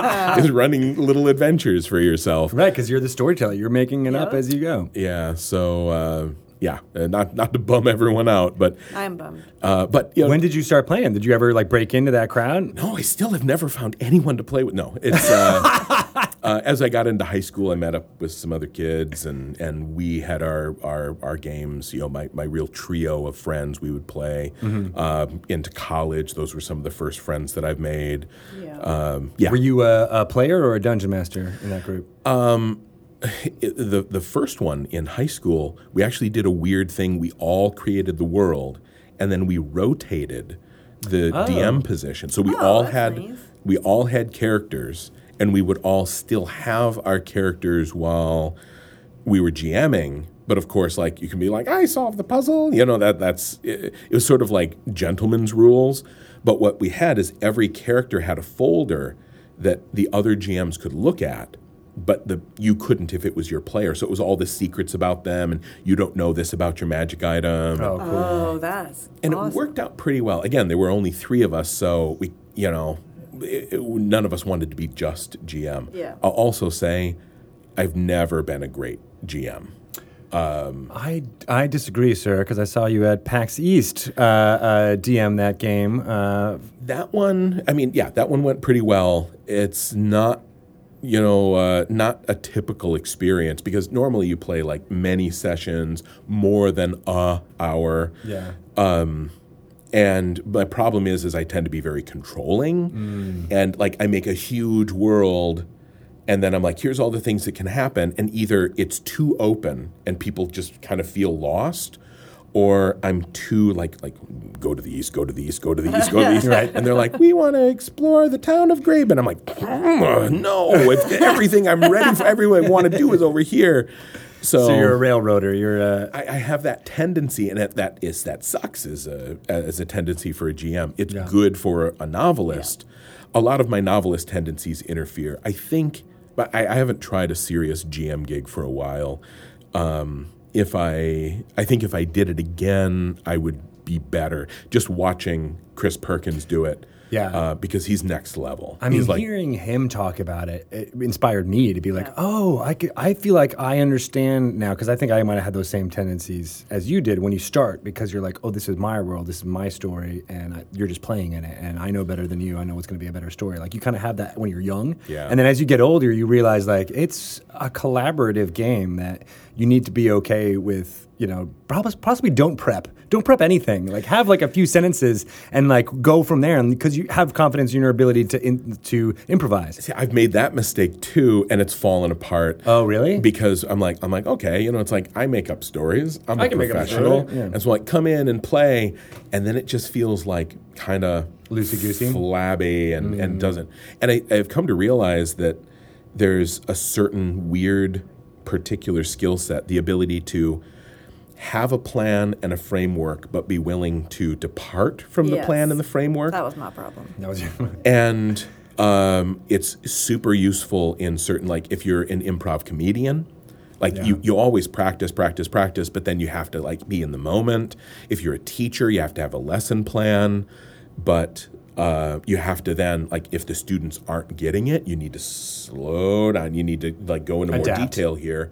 is running little adventures for yourself. Right, because you're the storyteller. You're making it up as you go. Yeah. So uh, yeah, uh, not not to bum everyone out, but I'm bummed. uh, but you know, When did you start playing? Did you ever like break into that crowd? No, I still have never found anyone to play with. No, it's uh, uh, as I got into high school, I met up with some other kids, and and we had our our, our games. You know, my, my real trio of friends we would play. Um, into college, those were some of the first friends that I've made. Yeah. Um, yeah, Were you a, a player or a dungeon master in that group? it- the the first one in high school, we actually did a weird thing. We all created the world, and then we rotated the DM position. So we Oh, all had nice. we all had characters, and we would all still have our characters while we were GMing. But of course, like you can be like, I solved the puzzle. You know that that's it, it was sort of like gentleman's rules. But what we had is every character had a folder that the other GMs could look at, but the you couldn't if it was your player. So it was all the secrets about them, and you don't know this about your magic item. Oh, cool. Oh, that's and awesome. it worked out pretty well. Again, there were only three of us, so we, you know, it, it- none of us wanted to be just GM. Yeah. I'll also say, I've never been a great GM. I, I disagree, sir, because I saw you at PAX East uh, uh, DM that game. Uh, That one, I mean, yeah, that one went pretty well. It's not, you know, uh, not a typical experience because normally you play like many sessions, more than a hour. yeah. And my problem is, is I tend to be very controlling, and like I make a huge world, and then I'm like, here's all the things that can happen, and either it's too open and people just kind of feel lost, or I'm too like like go to the east, go to the east, go to the east, go to the east, right? And they're like, we want to explore the town of Graben. I'm like, "Mm, no, if everything I'm ready for, everything I want to do is over here. So, So you're a railroader. You're uh, I, I have that tendency, and it, that is that sucks as a as a tendency for a GM. It's Yeah. good for a novelist. A lot of my novelist tendencies interfere. I think, but I, I haven't tried a serious GM gig for a while. Um, if I, I think if I did it again, I would be better. Just watching Chris Perkins do it, Yeah. uh, because he's next level. I mean, like, hearing him talk about it, it inspired me to be like, oh, I, could, I feel like I understand now because I think I might have had those same tendencies as you did when you start because you're like, oh, this is my world, this is my story, and I, you're just playing in it, and I know better than you. I know what's going to be a better story. Like you kind of have that when you're young, Yeah. and then as you get older, you realize like it's a collaborative game that you need to be okay with. You know, probably, possibly don't prep. Don't prep anything. Like have like a few sentences and like go from there, and because you have confidence in your ability to in, to improvise. See, I've made that mistake too, and it's fallen apart. Oh, really? Because I'm like, I'm like, okay, you know, it's like I make up stories. I'm I a can make a professional, yeah. and so like come in and play, and then it just feels like kind of Loosey-goosey? flabby, and Mm. and doesn't. And I, I've come to realize that there's a certain weird, particular skill set, the ability to have a plan and a framework, but be willing to depart from the plan and the framework. That was my problem. That was your. and um, it's super useful in certain like if you're an improv comedian like you, you always practice practice practice but then you have to like be in the moment. If you're a teacher you have to have a lesson plan but uh, you have to then like if the students aren't getting it you need to slow down. You need to like go into more detail here.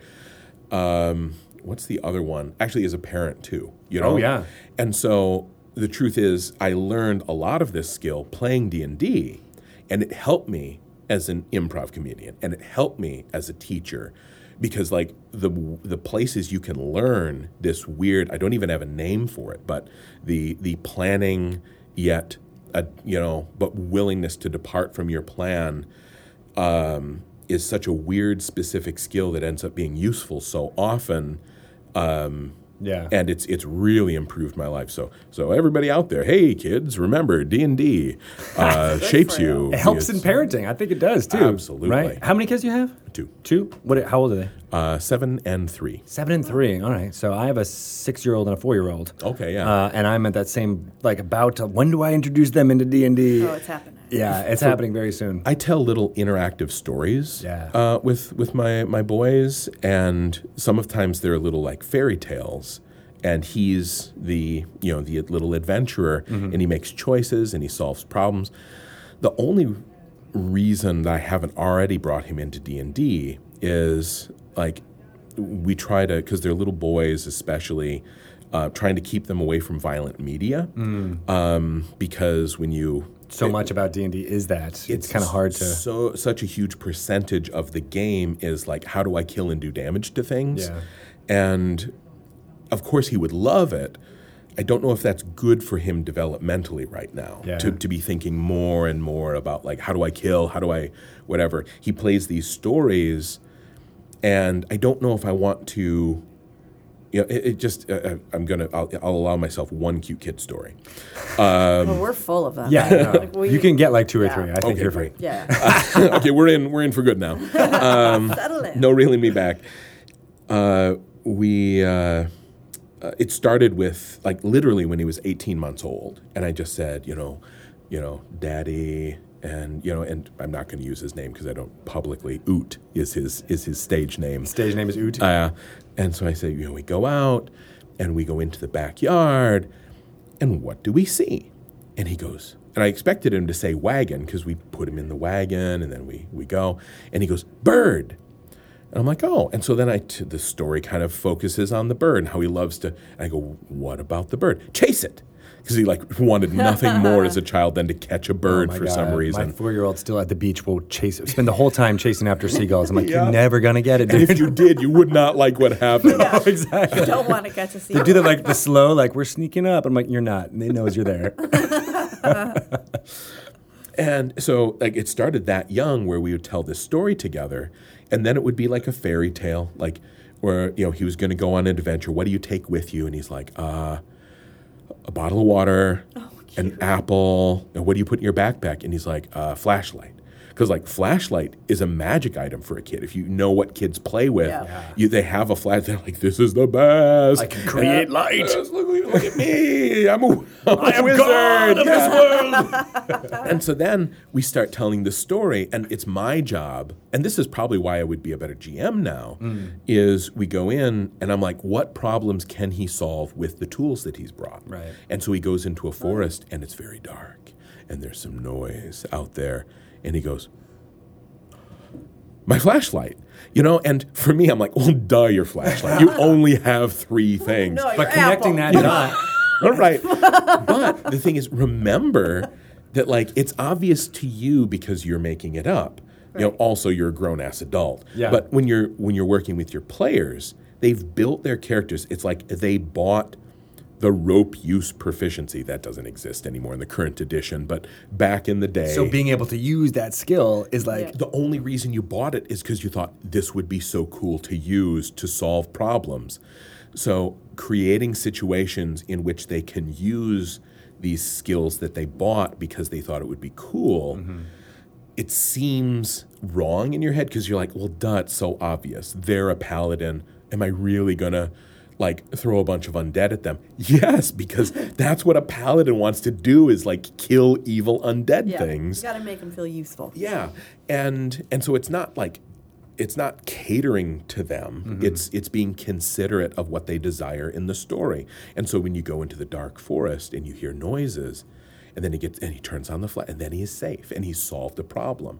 Um, what's the other one actually as a parent too you know Oh, yeah. and so the truth is i learned a lot of this skill playing d&d and it helped me as an improv comedian and it helped me as a teacher because like the the places you can learn this weird I don't even have a name for it, but the the planning yet a, you know but willingness to depart from your plan um, is such a weird specific skill that ends up being useful so often. Um, Yeah. and it's it's really improved my life. So so everybody out there, hey kids, remember D and D uh, shapes you. It helps in parenting. I think it does too. Absolutely. Right? How many kids do you have? Two. Two? What? How old are they? Uh, seven and three. Seven and three. All right. So I have a six-year-old and a four-year-old. Okay, yeah. Uh, and I'm at that same like about to. When do I introduce them into D and D? Oh, it's happening. Yeah, it's happening very soon. I tell little interactive stories Yeah. uh, with with my my boys, and some of times they're little like fairy tales. And he's the you know the little adventurer, Mm-hmm. and he makes choices and he solves problems. The only reason that I haven't already brought him into D and D is like we try to because they're little boys, especially uh, trying to keep them away from violent media. Um, because when you so much about D and D is that it's, kind of hard to. so such a huge percentage of the game is like how do I kill and do damage to things, Yeah. and of course he would love it. I don't know if that's good for him developmentally right now Yeah. to, to be thinking more and more about like how do I kill, how do I whatever. He plays these stories, and I don't know if I want to. You know, it, it just uh, uh, I'm gonna I'll, I'll allow myself one cute kid story. well, we're full of them. Yeah, no. Like, we- you can get like two or three. I think Okay, you're free. fine. Yeah. okay, we're in we're in for good now. Settle in. no reeling me back. Uh, we uh, uh, it started with like literally when he was 18 months old, and I just said, you know, you know, daddy, and you know, and I'm not going to use his name because I don't publicly. Oot is his is his stage name. Stage name is Oot. Uh, and so I say, you know, we go out and we go into the backyard, and what do we see? And he goes, and I expected him to say wagon because we put him in the wagon and then we, we go, and he goes, bird. And I'm like, oh. And so then I t- the story kind of focuses on the bird and how he loves to. And I go, what about the bird? Chase it. Because he like wanted nothing more as a child than to catch a bird Oh for God. some My reason. four-year-old still at the beach will chase, it. spend the whole time chasing after seagulls. I'm like, Yeah. you're never gonna get it, And if you did, you would not like what happened. Oh, exactly. You don't want to catch to see. They do the like the slow, like we're sneaking up. I'm like, you're not. And they knows you're there. And so, like, it started that young where we would tell this story together, and then it would be like a fairy tale, like where you know he was going to go on an adventure. What do you take with you? And he's like, uh, a bottle of water, an apple, and what do you put in your backpack? And he's like, uh, flashlight. Because like flashlight is a magic item for a kid. If you know what kids play with, Yeah. Yeah. you they have a flash. They're like, "This is the best." I can create light. Yes, look, look at me! I'm a, I'm a I am wizard. God of Yeah. this world. And so then we start telling the story, and it's my job, and this is probably why I would be a better GM now, Mm. is we go in and I'm like, what problems can he solve with the tools that he's brought? Right. And so he goes into a forest and it's very dark and there's some noise out there, and he goes, my flashlight. You know, and for me, I'm like, well, duh, your flashlight. You only have three things. No, But connecting apple. that dot. All right. but the thing is, remember that like it's obvious to you because you're making it up. Right. You know, also you're a grown ass adult. Yeah. But when you're when you're working with your players, they've built their characters. It's like they bought the rope use proficiency that doesn't exist anymore in the current edition, but back in the day. So being able to use that skill is like Yeah. the only reason you bought it is because you thought this would be so cool to use to solve problems. So, creating situations in which they can use these skills that they bought because they thought it would be cool, mm-hmm. it seems wrong in your head because you're like, well, duh, it's so obvious. They're a paladin. Am I really going to like throw a bunch of undead at them? Yes, because that's what a paladin wants to do is like kill evil undead Yeah. things. You got to make them feel useful. Yeah, and and so it's not like it's not catering to them. It's it's being considerate of what they desire in the story. And so when you go into the dark forest and you hear noises, and then he gets and he turns on the flash, and then he is safe and he's solved the problem.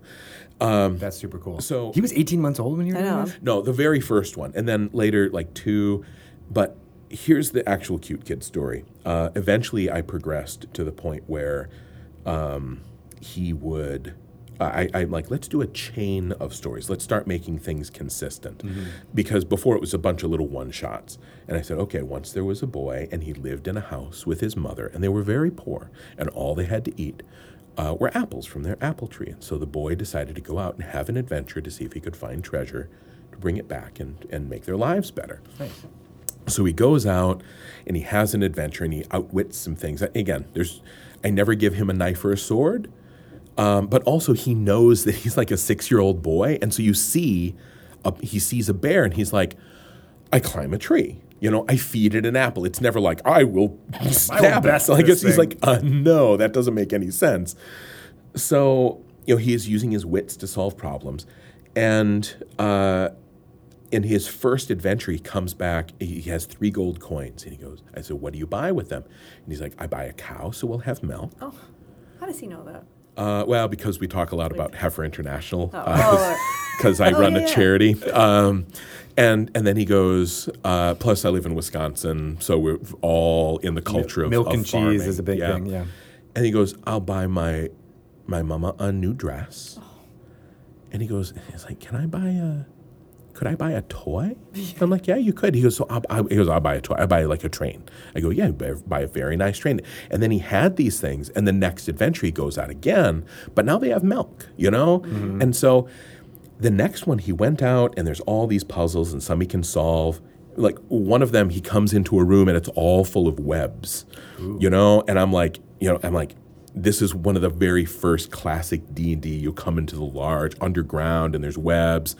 Um, that's super cool. So- he was 18 months old when you were I doing this? No, the very first one, and then later like two. But here's the actual cute kid story. Uh, eventually, I progressed to the point where um, he would I, I'm like, let's do a chain of stories. Let's start making things consistent. Because before it was a bunch of little one shots. And I said, okay, once there was a boy and he lived in a house with his mother and they were very poor and all they had to eat uh, were apples from their apple tree. And so the boy decided to go out and have an adventure to see if he could find treasure to bring it back and, and make their lives better. So he goes out and he has an adventure and he outwits some things. Again, there's I never give him a knife or a sword, um, but also he knows that he's like a six year old boy, and so you see, a, he sees a bear and he's like, I climb a tree. You know, I feed it an apple. It's never like I will stab it. best So I this guess he's like, uh, no, that doesn't make any sense. So you know, he is using his wits to solve problems, and uh, in his first adventure, he comes back. He has three gold coins, and he goes, "I said, what do you buy with them?" And he's like, "I buy a cow, so we'll have milk." Oh, how does he know that? Uh, well, because we talk a lot about Heifer International, Oh. because I Oh, run yeah, a yeah. charity, um, and and then he goes. Uh, plus, I live in Wisconsin, so we're all in the culture of Milk of and cheese farming. is a big thing, yeah. And he goes, "I'll buy my my mama a new dress," Oh. and he goes, "He's like, can I buy a?" Could I buy a toy? I'm like, yeah, you could. He goes, so I'll, I, he goes, I'll buy a toy. I buy like a train. I go, yeah, buy, buy a very nice train. And then he had these things, and the next adventure he goes out again, but now they have milk, you know. Mm-hmm. And so the next one he went out, and there's all these puzzles, and some he can solve. Like one of them, he comes into a room and it's all full of webs, you know. And I'm like, you know, I'm like, this is one of the very first classic D and D. You come into the large underground, and there's webs.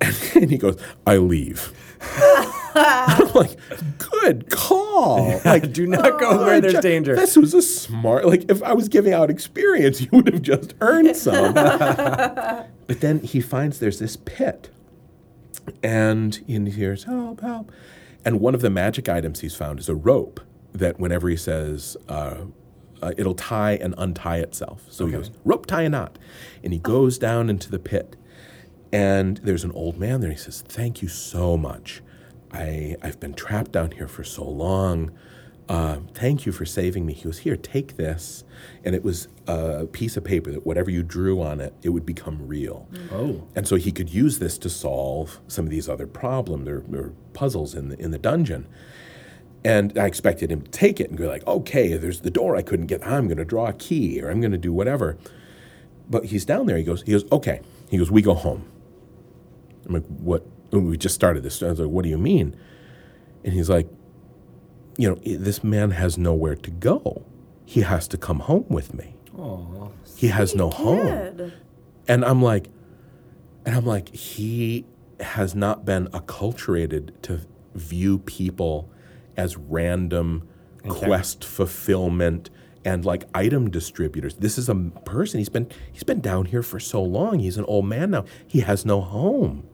And he goes, I leave. I'm like, good call. Like, Do not go where there's danger. This was a smart. Like, if I was giving out experience, you would have just earned some. but then he finds there's this pit, and he hears help, help, and one of the magic items he's found is a rope that whenever he says. Uh, uh, it'll tie and untie itself. So he goes, rope tie a knot. And he goes down into the pit. And there's an old man there. He says, Thank you so much. I, I've been trapped down here for so long. Uh, thank you for saving me. He goes, Here, take this. And it was a piece of paper that whatever you drew on it, it would become real. Oh. And so he could use this to solve some of these other problems or, or puzzles in the, in the dungeon. And I expected him to take it and go like, okay, there's the door I couldn't get. I'm going to draw a key or I'm going to do whatever. But he's down there. He goes, he goes, okay. He goes, we go home. I'm like, what? we just started this. I was like, what do you mean? And he's like, you know, this man has nowhere to go. He has to come home with me. He has no home. And I'm like, and I'm like, he has not been acculturated to view people as random quest fulfillment and like item distributors. This is a person. He's been he's been down here for so long. He's an old man now. He has no home.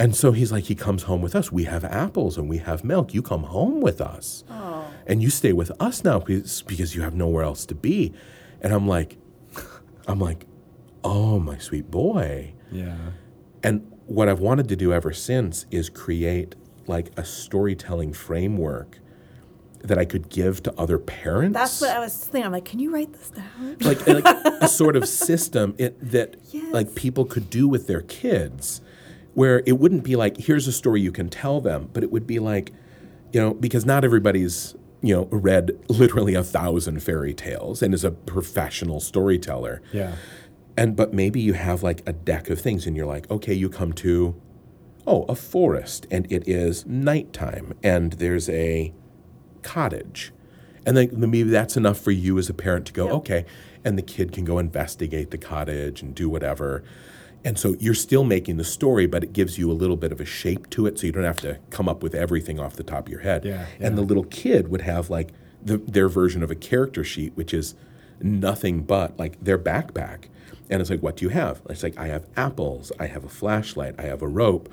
And so he's like, he comes home with us. We have apples and we have milk. You come home with us. Oh. And you stay with us now because, because you have nowhere else to be. And I'm like, I'm like, oh, my sweet boy. Yeah. And what I've wanted to do ever since is create like a storytelling framework that I could give to other parents. That's what I was thinking. I'm like, can you write this down? like, like a sort of system it, that Yes. like people could do with their kids where it wouldn't be like here's a story you can tell them but it would be like you know because not everybody's you know read literally a thousand fairy tales and is a professional storyteller. Yeah. and but maybe you have like a deck of things and you're like okay you come to oh a forest and it is nighttime and there's a cottage. And then maybe that's enough for you as a parent to go okay and the kid can go investigate the cottage and do whatever and so you're still making the story but it gives you a little bit of a shape to it so you don't have to come up with everything off the top of your head. Yeah, and the little kid would have like the, their version of a character sheet which is nothing but like their backpack. And it's like what do you have? It's like i have apples i have a flashlight i have a rope.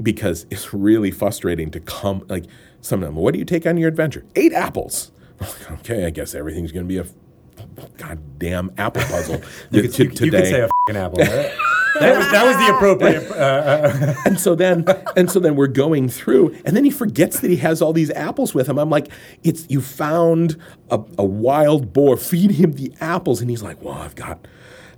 Because it's really frustrating to come like some of them what do you take on your adventure? Eight apples. Okay i guess everything's going to be a goddamn apple puzzle You could, you, you today could say a fing apple. right? that was that was the appropriate. Uh, uh, and so then and so then we're going through and then he forgets that he has all these apples with him i'm like it's you found a, a wild boar feed him the apples and he's like well i've got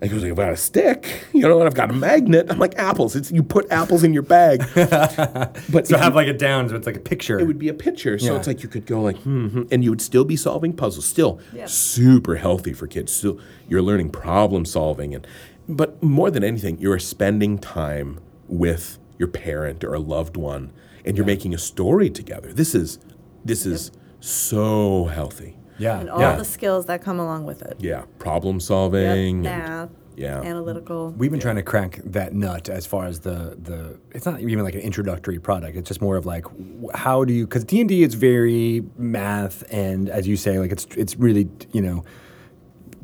And he goes, I've got a stick, you know, and I've got a magnet. I'm like, apples. It's you put apples in your bag. but So if have you- like a down, so it's like a picture. it would be a picture. So Yeah. it's like you could go like, hmm, hmm, and you would still be solving puzzles. Still Yeah. super healthy for kids. Still, you're learning problem solving, and but more than anything, you're spending time with your parent or a loved one, and you're making a story together. This is this is so healthy. Yeah, And all yeah. the skills that come along with it. Yeah, problem Yep, solving. and- Math, yeah. analytical. We've been trying to crack that nut as far as the the. It's not even like an introductory product. It's just more of like, how do you? Because D and D is very math, and as you say, like it's it's really you know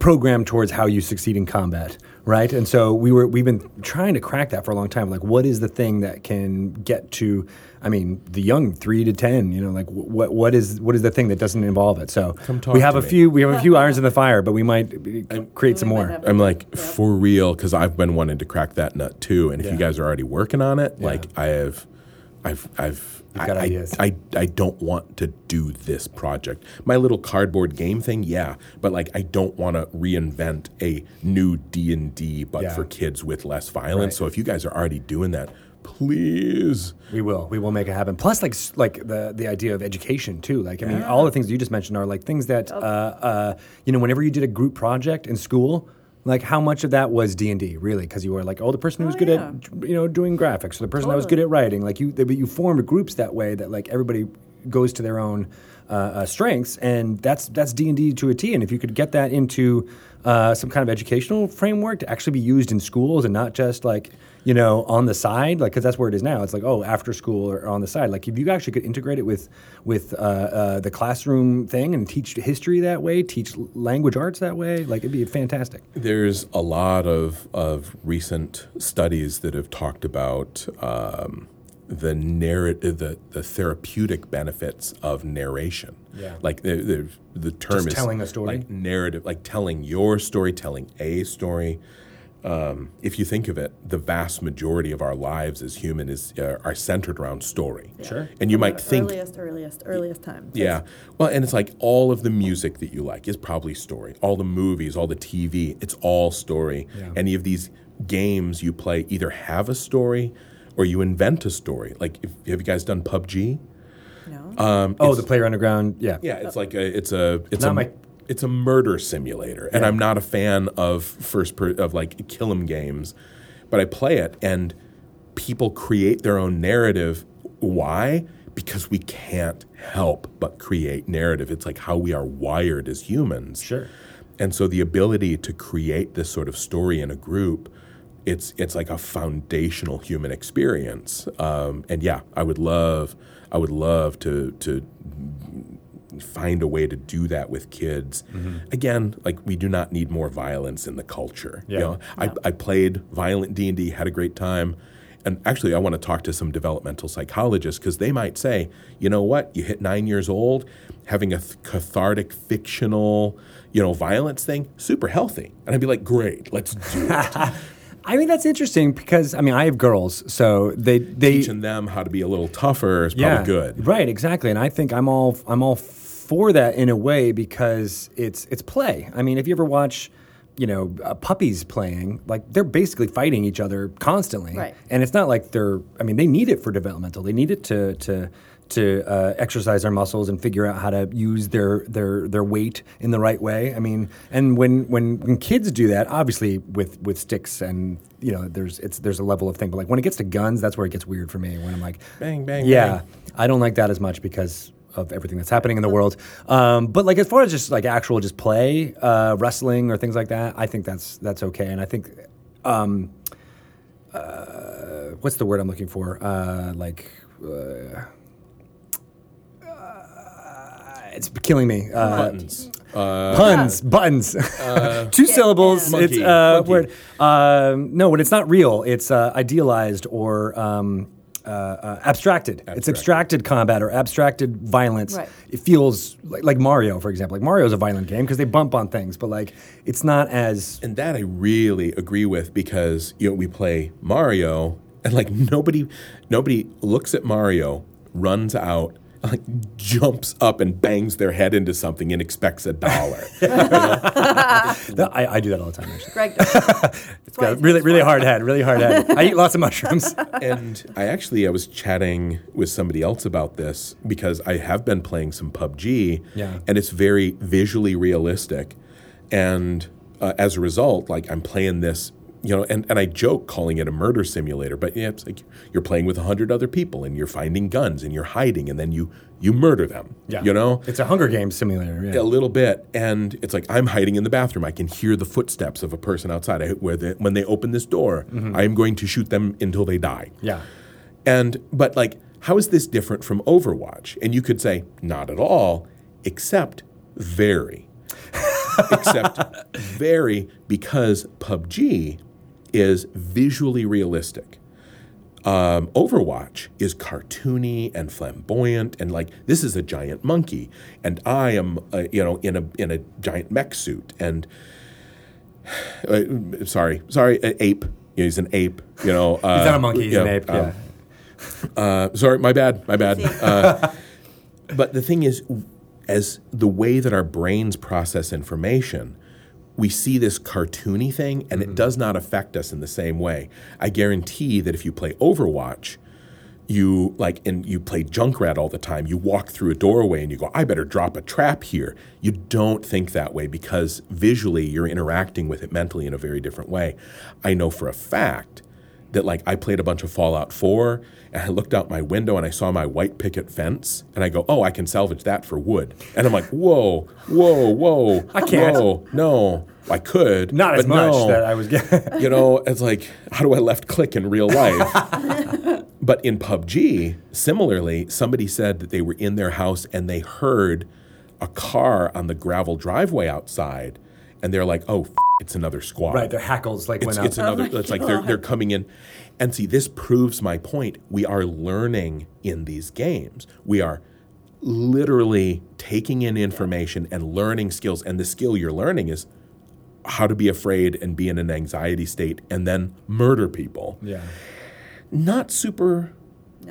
programmed towards how you succeed in combat, right? And so we were we've been trying to crack that for a long time. Like, what is the thing that can get to? I mean, the young three to ten. You know, like what what is what is the thing that doesn't involve it? So Come talk we have to a me. few we have a few irons in the fire, but we might create some might more. I'm like Yeah. for real because I've been wanting to crack that nut too. And if Yeah. you guys are already working on it, Yeah. like I have, I've, I've, You've I, got I, ideas. I, I don't want to do this project. My little cardboard game thing, yeah, but like I don't want to reinvent a new D and D, but Yeah. for kids with less violence. Right. So if you guys are already doing that, please. We will. We will make it happen. Plus, like like the the idea of education too. Like I mean, all the things you just mentioned are like things that uh, uh, you know. Whenever you did a group project in school, like how much of that was D and D really? Because you were like, oh, the person who was Oh, good yeah. at you know doing graphics, or the person that was good at writing. Like you, they, but you formed groups that way that like everybody goes to their own uh, uh, strengths, and that's that's D and D to a T. And if you could get that into uh, some kind of educational framework to actually be used in schools and not just like you know on the side, like because that's where it is now. It's like oh, after school or on the side. Like if you actually could integrate it with with uh, uh, the classroom thing and teach history that way, teach language arts that way, like it'd be fantastic. There's a lot of, of recent studies that have talked about um, the narrative, the, the therapeutic benefits of narration. Yeah. Like the, the, the term Just is telling a story? like narrative, like telling your story, telling a story. Um, if you think of it, the vast majority of our lives as human is uh, are centered around story. Sure. And you From might think earliest, earliest, earliest time. yeah. Well, and it's like all of the music that you like is probably story. All the movies, all the TV, it's all story. Yeah. Any of these games you play either have a story or you invent a story. Like, if, have you guys done PUBG? No. Um, Oh, it's- the Player Underground, yeah, yeah, it's like a it's a it's Not a my- it's a murder simulator, and Yeah. I'm not a fan of first per, of like kill 'em games, but I play it, and people create their own narrative. Why? Because we can't help but create narrative. It's like how we are wired as humans. Sure. And so the ability to create this sort of story in a group, it's it's like a foundational human experience. Um, and yeah, I would love I would love to to find a way to do that with kids. Again, like we do not need more violence in the culture. You Yeah. I, I played violent D and D, had a great time. And actually, I want to talk to some developmental psychologists because they might say, you know what, you hit nine years old, having a th- cathartic, fictional, you know, violence thing, super healthy. And I'd be like, great, let's do it. I mean that's interesting because I mean I have girls, so they they Teaching them how to be a little tougher is probably good. Right, exactly. And I think I'm all I'm all for that in a way because it's it's play. I mean, if you ever watch, you know, uh, puppies playing, like they're basically fighting each other constantly. Right. And it's not like they're. I mean, they need it for developmental. They need it to to to uh, exercise their muscles and figure out how to use their their their weight in the right way. I mean, and when when when kids do that, obviously with with sticks and you know, there's it's there's a level of thing. But like when it gets to guns, that's where it gets weird for me. When I'm like, Bang, bang, bang. yeah, bang. I don't like that as much because of everything that's happening in the world. Um, but like as far as just like actual just play, uh, wrestling or things like that, I think that's that's okay. And I think, um, uh, what's the word I'm looking for? Uh, like. Uh, uh, it's killing me. Uh, Buttons. Uh, puns, buttons, two syllables. Monkey, it's uh, word. Um, no, when it's not real, it's uh, idealized or um, uh, uh, abstracted. It's abstracted combat or abstracted violence. Right. It feels like, like Mario, for example. Like Mario's a violent game because they bump on things, but like it's not as And that I really agree with because you know we play Mario and like nobody nobody looks at Mario, runs out, like jumps up and bangs their head into something and expects a dollar. That- I, I do that all the time. Actually, Greg does. it's got a really really hard head, really hard head. I eat lots of mushrooms. and I actually I was chatting with somebody else about this because I have been playing some PUBG, Yeah. and it's very visually realistic, and uh, as a result, like I'm playing this, you know, and, and I joke calling it a murder simulator, but yeah, it's like you're playing with a hundred other people and you're finding guns and you're hiding and then you you murder them, Yeah, you know, it's a Hunger Games simulator. Yeah. a little bit, and it's like I'm hiding in the bathroom. I can hear the footsteps of a person outside. I, where they, when they open this door, mm-hmm. I am going to shoot them until they die. yeah. And but like, how is this different from Overwatch? And you could say not at all, except very, except very because PUBG is visually realistic. Um, Overwatch is cartoony and flamboyant, and like this is a giant monkey, and I am, uh, you know, in a in a giant mech suit, and uh, sorry, sorry, uh, ape. Yeah, he's an ape. You know, uh, He's not a monkey. He's you an ape. um, yeah. uh, sorry, my bad, my bad. Uh, but the thing is, as the way that our brains process information, we see this cartoony thing, and it mm-hmm. does not affect us in the same way. I guarantee that if you play Overwatch, you like and you play Junkrat all the time. You walk through a doorway and you go, "I better drop a trap here." You don't think that way because visually you're interacting with it mentally in a very different way. I know for a fact that like I played a bunch of Fallout 4 and I looked out my window and I saw my white picket fence and I go, "Oh, I can salvage that for wood." And I'm like, "Whoa, whoa, whoa! I can't. Whoa, no, I could, Not as much no." that I was getting. you know, it's like, how do I left click in real life? but in PUBG, similarly, somebody said that they were in their house and they heard a car on the gravel driveway outside, and they're like, "Oh, f- it's another squad." right, their hackles like It's, went up. it's another. Oh it's like they're they're coming in, and see, this proves my point. We are learning in these games. We are literally taking in information and learning skills, and the skill you're learning is how to be afraid and be in an anxiety state, and then murder people. yeah. Not super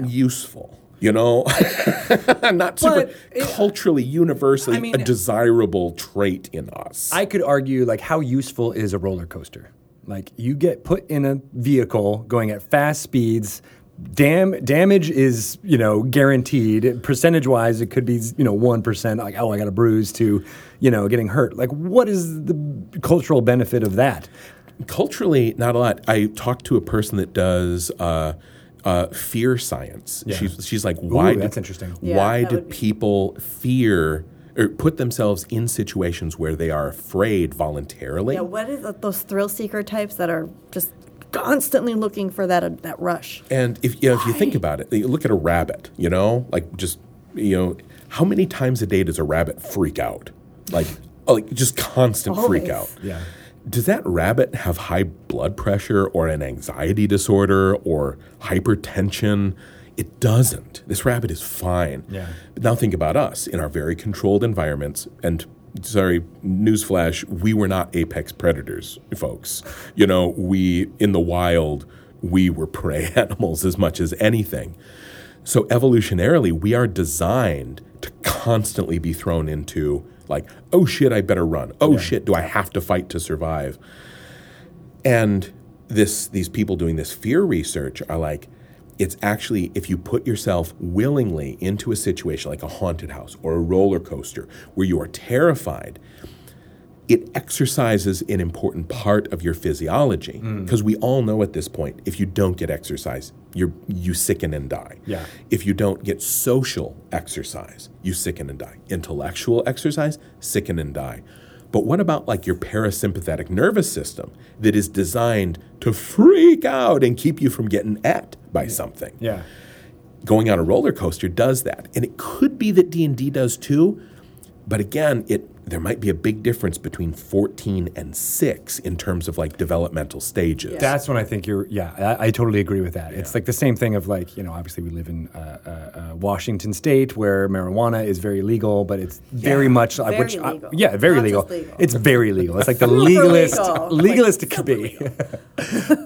useful. You know, not super it- culturally, universally I mean- a desirable trait in us. I could argue like how useful is a roller coaster? Like you get put in a vehicle going at fast speeds. Dam damage is you know guaranteed. Percentage wise, it could be you know one percent. Like oh, I got a bruise to you know getting hurt. Like what is the cultural benefit of that? culturally not a lot i talked to a person that does uh, uh, fear science Yeah. she's, she's like why do, that's interesting. Yeah, why that do would be- people fear or put themselves in situations where they are afraid voluntarily Yeah, what is it, those thrill seeker types that are just constantly looking for that uh, that rush? and if you know, if you think about it you look at a rabbit you know like just you know how many times a day does a rabbit freak out like like just constant freak out Yeah. Does that rabbit have high blood pressure or an anxiety disorder or hypertension? It doesn't. This rabbit is fine. Yeah. But now think about us in our very controlled environments and sorry, newsflash, we were not apex predators, folks. You know, we in the wild, we were prey animals as much as anything. So evolutionarily, we are designed to constantly be thrown into like, oh shit, I better run. Oh shit, do I have to fight to survive? And this these people doing this fear research are like, it's actually if you put yourself willingly into a situation like a haunted house or a roller coaster where you are terrified, it exercises an important part of your physiology mm. because we all know at this point if you don't get exercise you you sicken and die. Yeah. if you don't get social exercise you sicken and die. Intellectual exercise sicken and die. But what about like your parasympathetic nervous system that is designed to freak out and keep you from getting at by something? Yeah. going on a roller coaster does that. And it could be that d&d does too but again it there might be a big difference between 14 and 6 in terms of like developmental stages. That's when I think you're. Yeah, I, I totally agree with that. It's like the same thing of like you know, obviously we live in uh, uh, uh, Washington State where marijuana is very legal, but it's very much uh, Very which I- legal. yeah, very legal. legal. It's very legal. It's like the legalist, legalest legal. legalest it could be.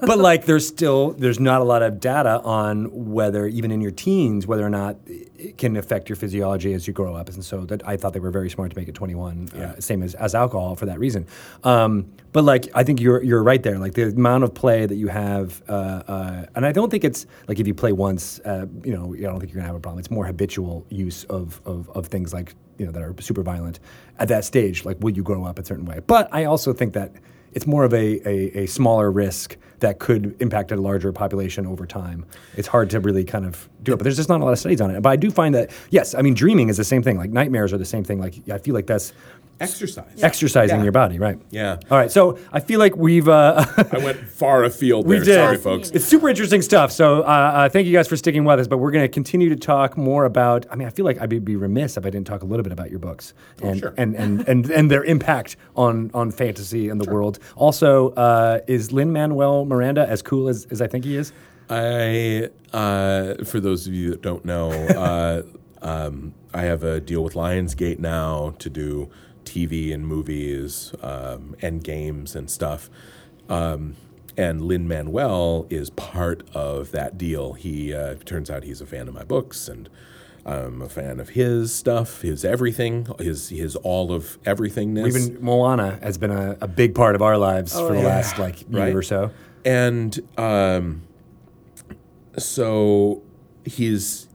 but like there's still there's not a lot of data on whether even in your teens whether or not it can affect your physiology as you grow up. And so that I thought they were very smart to make it 21 uh, same as, as alcohol for that reason. Um, but like I think you're you're right there. Like the amount of play that you have uh, uh, and I don't think it's like if you play once uh, you know I don't think you're gonna have a problem. It's more habitual use of, of, of things like you know that are super violent at that stage. Like will you grow up a certain way? But I also think that it's more of a, a, a smaller risk that could impact a larger population over time. It's hard to really kind of do it, but there's just not a lot of studies on it. But I do find that, yes, I mean, dreaming is the same thing. Like nightmares are the same thing. Like I feel like that's Exercise. exercising Yeah. your body, right? Yeah. All right. So I feel like we've. Uh, I went far afield We did. Sorry, folks. It's super interesting stuff. So uh, uh, thank you guys for sticking with us. But we're going to continue to talk more about. I mean, I feel like I'd be, be remiss if I didn't talk a little bit about your books and sure. and, and, and and their impact on on fantasy and the world. Also, uh, is Lin Manuel Miranda as cool as, as I think he is? I, uh, for those of you that don't know, uh, um, I have a deal with Lionsgate now to do TV and movies um, and games and stuff. Um, and Lin Manuel is part of that deal. He uh, turns out he's a fan of my books, and I'm a fan of his stuff, his everything, his his all of everythingness. Even Moana has been a, a big part of our lives for the yeah. last like year Right. or so. and um, so he's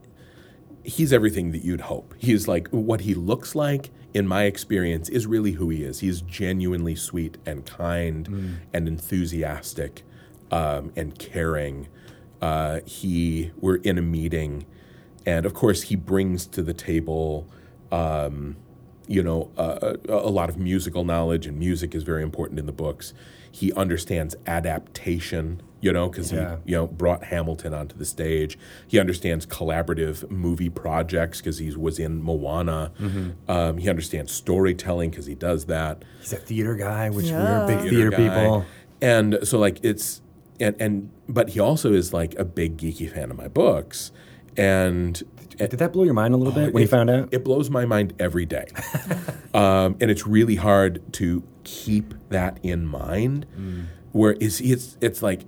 he's everything that you'd hope. He's like what he looks like. In my experience, is really who he is. He's genuinely sweet and kind and enthusiastic um, and caring. Uh, he we're in a meeting, and of course he brings to the table. Um, you know, uh, a lot of musical knowledge, and music is very important in the books. He understands adaptation, you know, because Yeah. he, you know, brought Hamilton onto the stage. He understands collaborative movie projects because he was in Moana. Um, he understands storytelling because he does that. He's a theater guy, which Yeah. we're big theater, guy. people. And so like it's and and but he also is like a big geeky fan of my books. And Did that blow your mind a little bit when you found out? It blows my mind every day. um, and it's really hard to keep that in mind. Mm. Where is it's it's like,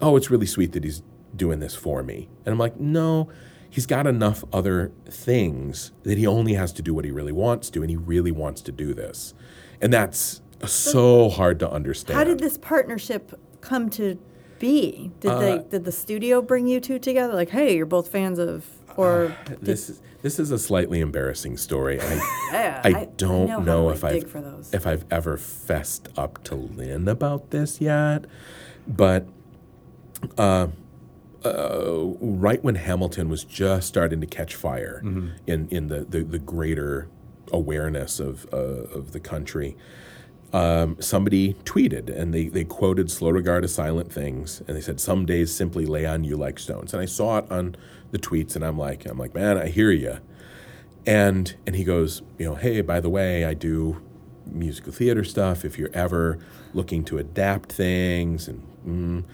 oh, it's really sweet that he's doing this for me. And I'm like, no, he's got enough other things that he only has to do what he really wants to, and he really wants to do this. And that's so hard to understand. How did this partnership come to be? Did Uh, they did the studio bring you two together? Like, hey, you're both fans of, or did, this is this is a slightly embarrassing story. I, Yeah, I I- I don't know know, if I've dig for those. if I've ever fessed up to Lin about this yet, but uh, uh, right when Hamilton was just starting to catch fire Mm-hmm. in in the, the, the greater awareness of uh, of the country. Um, somebody tweeted and they, they quoted slow regard of silent things and they said some days simply lay on you like stones and I saw it on the tweets and I'm like I'm like man I hear you and and he goes, you know, hey, by the way, I do musical theater stuff. If you're ever looking to adapt things, and mm,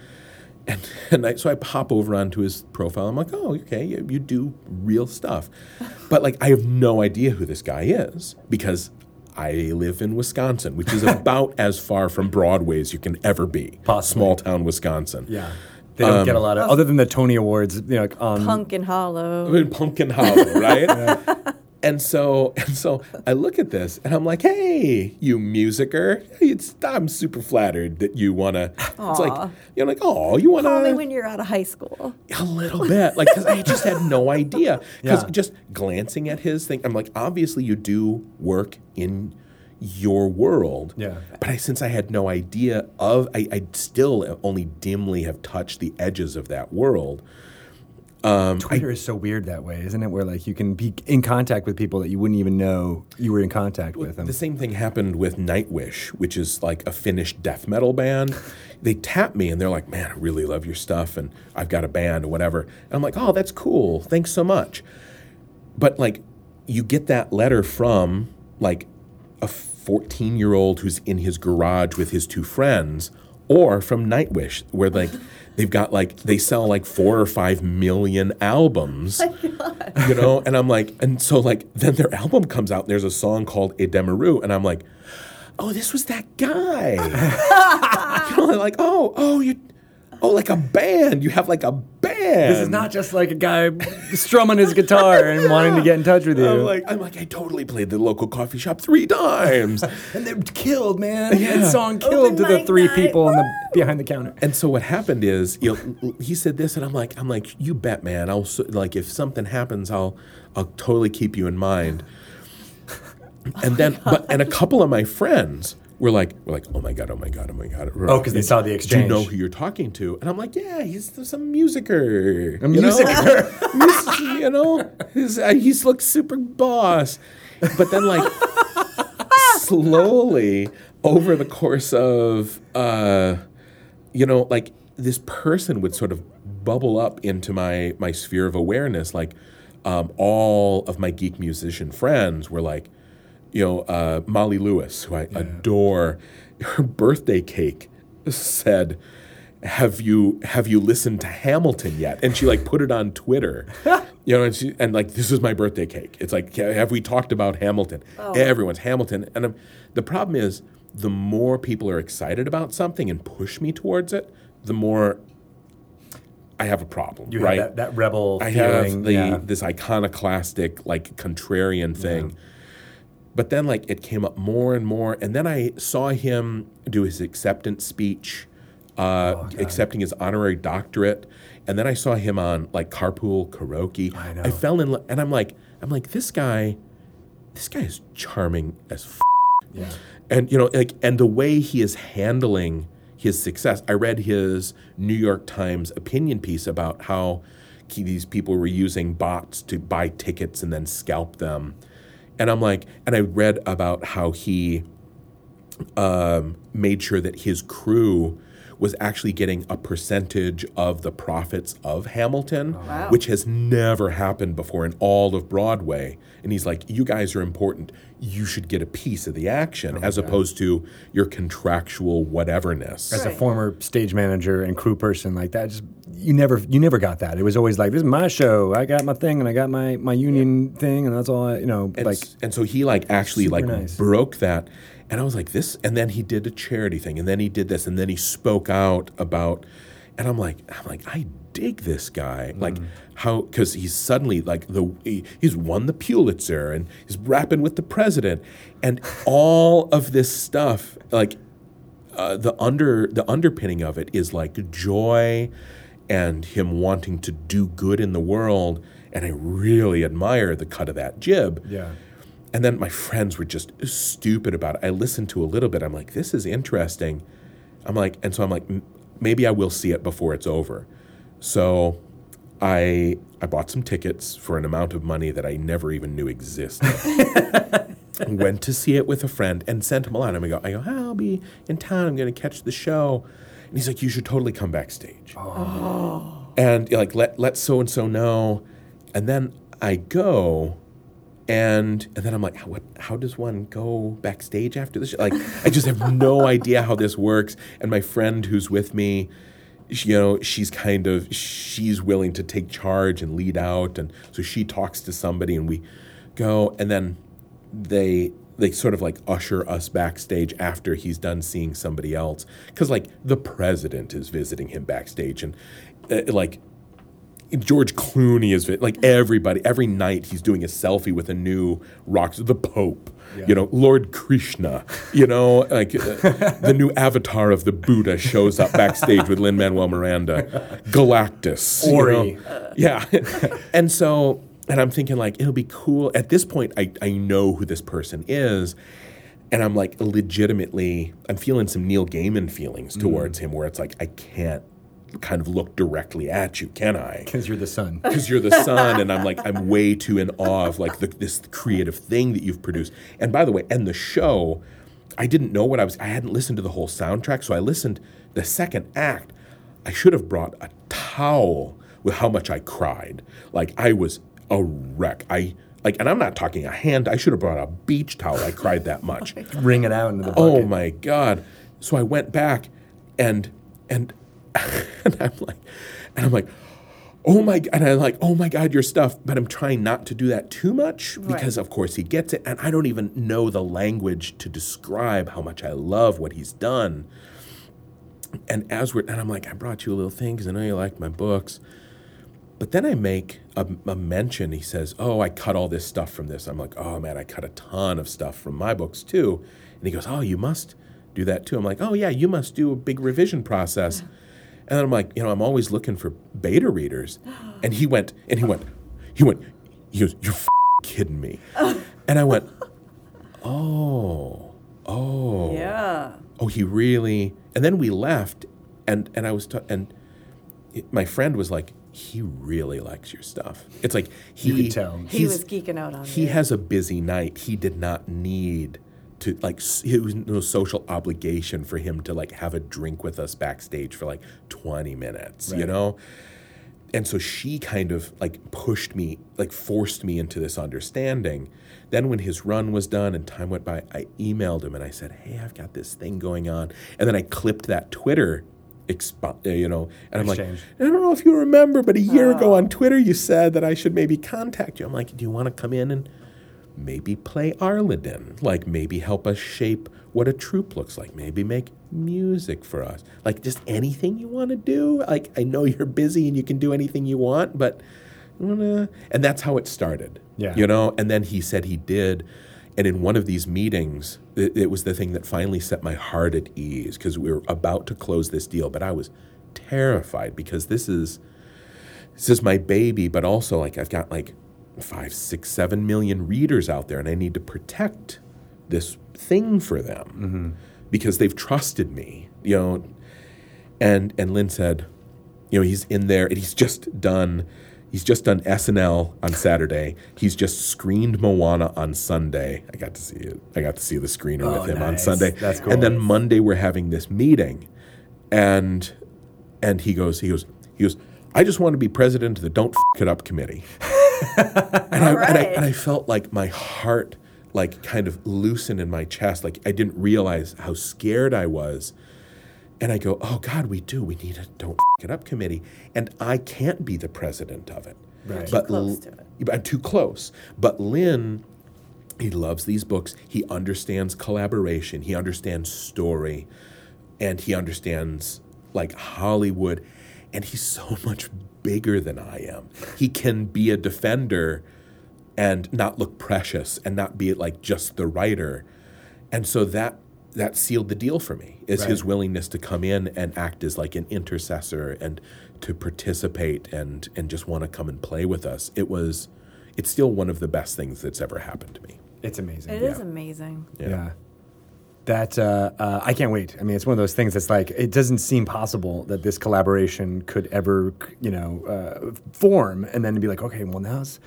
and and I, so I pop over onto his profile. I'm like, oh, okay, you, you do real stuff, but like I have no idea who this guy is because. I live in Wisconsin, which is about as far from Broadway as you can ever be. Possibly. Small town Wisconsin. Yeah. They don't get a lot of, um, other than the Tony Awards, you know, on Punk and Hollow? in Pumpkin Hollow, right? And so, and so, I look at this and I'm like, "Hey, you musicer! It's, I'm super flattered that you wanna." It's like you're like, "Oh, you wanna?" Call me when you're out of high school. a little bit, like because I just had no idea. Because Yeah. just glancing at his thing, I'm like, obviously you do work in your world. Yeah. But I, since I had no idea of, I, I still only dimly have touched the edges of that world. Um, Twitter is so weird that way, isn't it? Where like you can be in contact with people that you wouldn't even know you were in contact with them. The same thing happened with Nightwish, which is like a Finnish death metal band. They tap me and they're like, "Man, I really love your stuff, and I've got a band or whatever." And I'm like, "Oh, that's cool. Thanks so much." But like, you get that letter from like a 14 year old who's in his garage with his two friends, or from Nightwish, where like they've got like they sell like four or five million albums, you know. And I'm like, and so like then their album comes out. And there's a song called Edema Ruh, and I'm like, oh, this was that guy. you know, like oh, oh, you, oh, like a band. You have like a band. This is not just like a guy strumming his guitar and wanting to get in touch with you. I'm like, I'm like, I totally played the local coffee shop three times. and they're killed, man. Yeah. That song killed to the mic three night. people in the behind the counter. and so what happened is, you know, he said this, and I'm like, I'm like, you bet, man. I'll s- like if something happens, I'll, I'll totally keep you in mind. And then, oh but and a couple of my friends were like, were like, oh my god, oh my god, oh my god. Oh, 'cause they saw the Do you know who you're talking to? And I'm like, yeah, he's some musicer. A you know? musicer. You know, he's, uh, he's looks super boss. But then, like, slowly over the course of, uh, you know, like this person would sort of bubble up into my my sphere of awareness. Like, um, all of my geek musician friends were like, you know, uh, Molly Lewis, who I adore, her birthday cake said, "Have you have you listened to Hamilton yet?" And she like put it on Twitter, you know, and she and like this is my birthday cake. It's like, have we talked about Hamilton? Everyone's Hamilton, and um, the problem is, the more people are excited about something and push me towards it, the more I have a problem. You right? have that, that rebel I feeling. have the yeah. this iconoclastic like contrarian thing. But then like it came up more and more and then I saw him do his acceptance speech uh, Oh, accepting his honorary doctorate and then I saw him on like carpool karaoke. I know. I fell in love and I'm like I'm like this guy this guy is charming as f- yeah. and you know like and the way he is handling his success i read his new york times opinion piece about how he, these people were using bots to buy tickets and then scalp them and i'm like and i read about how he um, made sure that his crew was actually getting a percentage of the profits of Hamilton, oh, Wow. which has never happened before in all of Broadway. And he's like, "You guys are important. You should get a piece of the action, oh, as opposed to your contractual whateverness." As a former stage manager and crew person like that, just you never you never got that. It was always like this is my show. I got my thing and I got my my union thing and that's all. I, you know, and, like s- and so he like actually like nice. broke that and i was like this and then he did a charity thing and then he did this and then he spoke out about and i'm like i'm like i dig this guy like Mm. how because he's suddenly like the he, he's won the pulitzer and he's rapping with the president and all of this stuff like uh, the under the underpinning of it is like joy and him wanting to do good in the world and i really admire the cut of that jib yeah. And then my friends were just stupid about it. I listened to a little bit. I'm like, this is interesting. I'm like, and so I'm like, maybe I will see it before it's over. So I I bought some tickets for an amount of money that I never even knew existed. Went to see it with a friend and sent him a line. I go, I go, "Hi, I'll be in town. I'm going to catch the show. And he's like, you should totally come backstage Oh. and like let let so and so know and then i go and and then i'm like how, what how does one go backstage after this? Like i just have no idea how this works. And my friend who's with me she- you know she's kind of she's willing to take charge and lead out. And so she talks to somebody and we go. And then they they sort of like usher us backstage after he's done seeing somebody else. Because like the president is visiting him backstage. And uh, like George Clooney is like everybody every night he's doing a selfie with a new rock the Pope you know Lord Krishna you know like uh, the new avatar of the Buddha shows up backstage with Lin Manuel Miranda Galactus you Ori. know? yeah. And so and i'm thinking like it'll be cool. At this point i, I know who this person is and i'm like legitimately i'm feeling some neil gaiman feelings towards him where it's like i can't kind of look directly at you can i Because you're the sun. because you're the sun, and i'm like i'm way too in awe of like the, this creative thing that you've produced and by the way and the show i didn't know what i was i hadn't listened to the whole soundtrack so i listened the second act i should have brought a towel with how much i cried like i was a wreck. I like, and I'm not talking a hand. I should have brought a beach towel. I cried that much. Wring it out into the oh bucket. Oh my god! So I went back, and and and I'm like, and I'm like, oh my, and I'm like, oh my god, your stuff. But I'm trying not to do that too much because, of course, he gets it, and I don't even know the language to describe how much I love what he's done. And as we're, and I'm like, I brought you a little thing because I know you like my books. But then I make a, a mention. He says, "Oh, I cut all this stuff from this." I'm like, "Oh man, I cut a ton of stuff from my books too." And he goes, "Oh, you must do that too." I'm like, "Oh yeah, you must do a big revision process." And then I'm like, "You know, I'm always looking for beta readers." And he went, and he went, he went, he goes, "You're f- kidding me?" And I went, "Oh, oh, Yeah. oh he really and then we left and and i was ta- and it- my friend was like he really likes your stuff it's like he You could tell. He was geeking out on he you. has a busy night he did not need to like it was no social obligation for him to like have a drink with us backstage for like 20 minutes you know? And so she kind of like pushed me like forced me into this understanding. Then when his run was done and time went by i emailed him and i said hey i've got this thing going on. And then i clipped that twitter expo- uh, you know and i'm like i don't know if you remember but a year ago on twitter you said that i should maybe contact you. I'm like do you want to come in and maybe play Arliden, like maybe help us shape what a troupe looks like, maybe make music for us, like just anything you want to do. Like I know you're busy and you can do anything you want, but eh, and that's how it started. Yeah. you know. And then he said he did, and in one of these meetings, it, it was the thing that finally set my heart at ease because we were about to close this deal, but I was terrified because this is this is my baby, but also like I've got like five, six, seven million readers out there, and I need to protect this thing for them mm-hmm. because they've trusted me, you know. And and Lin said, you know, he's in there and he's just done. He's just done SNL on Saturday. He's just screened Moana on Sunday. I got to see it. I got to see the screener Oh, with him on. Sunday. That's cool. And then. Monday we're having this meeting, and and he goes, he goes, he goes. I just want to be president of the Don't F It Up committee. and, I, and, I, and I felt like my heart like kind of loosened in my chest. Like I didn't realize how scared I was. And I go, oh God, we do. We need a Don't F It Up committee. And I can't be the president of it. Right. But close to it. I'm too close. But Lin, he loves these books. He understands collaboration. He understands story. And he understands like Hollywood. And he's so much bigger than I am. He can be a defender and not look precious and not be like just the writer. And so that that sealed the deal for me is his willingness to come in and act as like an intercessor and to participate and and just want to come and play with us. It was it's still one of the best things that's ever happened to me. It's amazing. It yeah. is amazing. Yeah. That uh, uh, I can't wait. I mean, it's one of those things that's like it doesn't seem possible that this collaboration could ever, you know, uh, form, and then be like, okay, well now's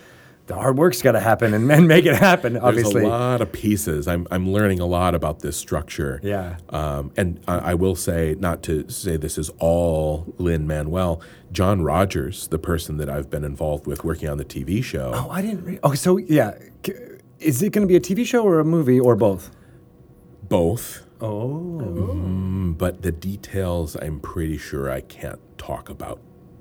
the hard work's got to happen and, and make it happen. Obviously, There's a lot of pieces. I'm I'm learning a lot about this structure. Yeah. Um, and I, I will say, not to say this is all Lin Manuel, John Rogers, the person that I've been involved with working on the TV show. Oh, I didn't. Re- okay, so yeah, is it going to be a TV show or a movie or both? Both. Oh, Mm, but the details I'm pretty sure I can't talk about.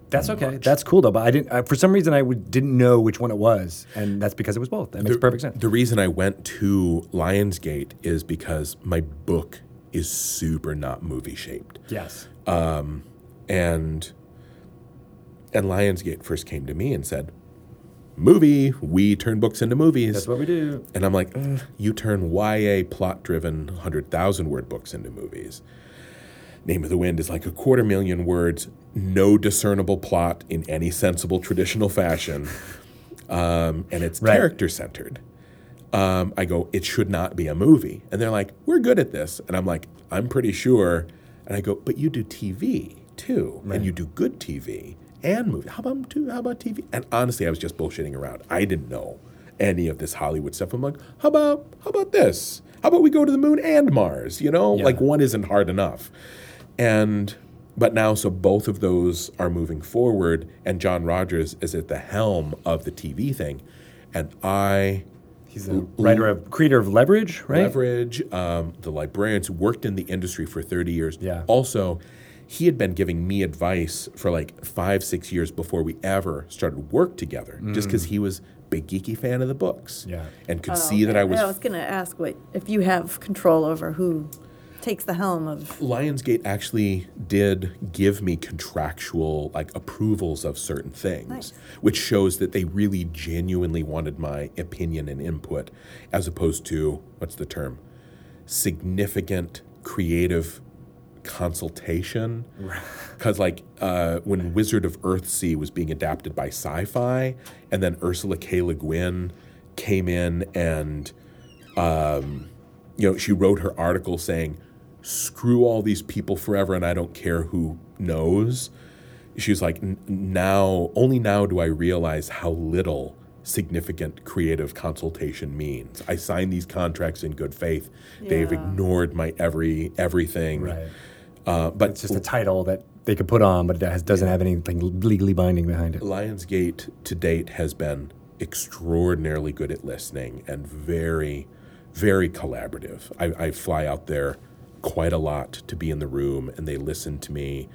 that's okay. That's cool though. But I didn't. Uh, for some reason, I w- didn't know which one it was, and that's because it was both. That makes the, perfect sense. The reason I went to Lionsgate is because my book is super not movie shaped. yes. Um, and and Lionsgate first came to me and said, "Movie, we turn books into movies." That's what we do. And I'm like, "Ugh, "You turn YA plot-driven, hundred thousand word books into movies." Name of the Wind is like a quarter million words, no discernible plot in any sensible traditional fashion, um, and it's Right. character centered. Um, I go, it should not be a movie. And they're like, we're good at this. And I'm like, I'm pretty sure. And I go, but you do TV too, and you do good TV and movie. How about two? How about TV? And honestly, I was just bullshitting around. I didn't know any of this Hollywood stuff. I'm like, how about how about this? How about we go to the moon and Mars? You know, Yeah. like one isn't hard enough. And but now, so both of those are moving forward, and John Rogers is at the helm of the TV thing, and I He's a writer of creator of Leverage, right? Leverage, um, the librarians, worked in the industry for 30 years. Yeah. Also, he had been giving me advice for like five, six years before we ever started work together, just because he was big geeky fan of the books. Mm. Yeah. And could see that I was, Oh, I was going to ask what if you have control over who takes the helm of. Lionsgate actually did give me contractual like approvals of certain things, Nice. which shows that they really genuinely wanted my opinion and input, as opposed to what's the term, significant creative consultation. Because like uh, when Wizard of Earthsea was being adapted by Sci-Fi, and then Ursula K. Le Guin came in and um, you know, she wrote her article saying, "Screw all these people forever, and I don't care who knows." She was like, "Now, only now do I realize how little significant creative consultation means. I signed these contracts in good faith. They've ignored my every everything. Right. Uh, but It's just a title that they could put on, but it has, doesn't have anything legally binding behind it. Lionsgate to date has been extraordinarily good at listening and very, very collaborative. I, I fly out there quite a lot to be in the room and they listen to me,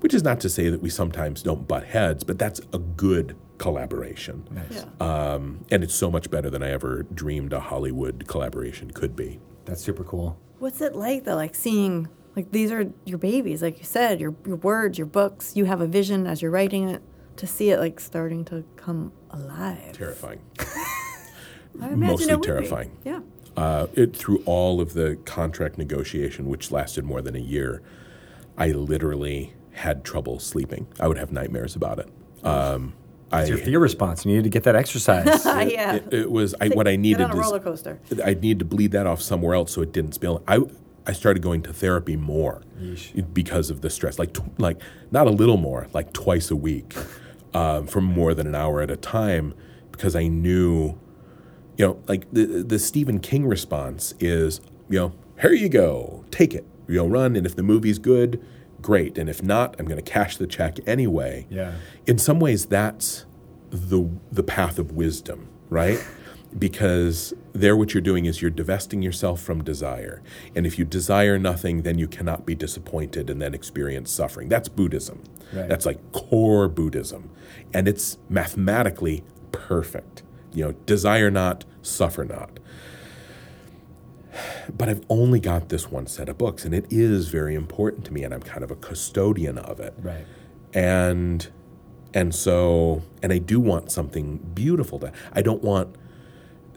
which is not to say that we sometimes don't butt heads, but that's a good collaboration. Yeah. Um, and it's so much better than I ever dreamed a Hollywood collaboration could be. That's super cool. What's it like though? Like seeing like these are your babies, like you said, your your words, your books. You have a vision as you're writing it. To see it like starting to come alive. Terrifying. I imagine mostly it would be. terrifying. Yeah. uh, it, through all of the contract negotiation, which lasted more than a year, I literally had trouble sleeping. I would have nightmares about it. Um, I, It's your fear response. And you need to get that exercise. yeah. it, it was I, what I Get needed on a roller coaster. I needed to bleed that off somewhere else so it didn't spill. I I started going to therapy more because of the stress, like tw- like not a little more, like twice a week, um, for more than an hour at a time, because I knew, you know, like the the Stephen King response is, you know, here you go, take it, you know, run, and if the movie's good, great, and if not, I'm going to cash the check anyway. Yeah. in some ways that's the the path of wisdom right because there what you're doing is you're divesting yourself from desire. And if you desire nothing then you cannot be disappointed and then experience suffering. That's buddhism. Right. that's like core buddhism. And it's mathematically perfect. You know desire not suffer not. But I've only got this one set of books and it is very important to me and I'm kind of a custodian of it. Right. and and so and i do want something beautiful to i don't want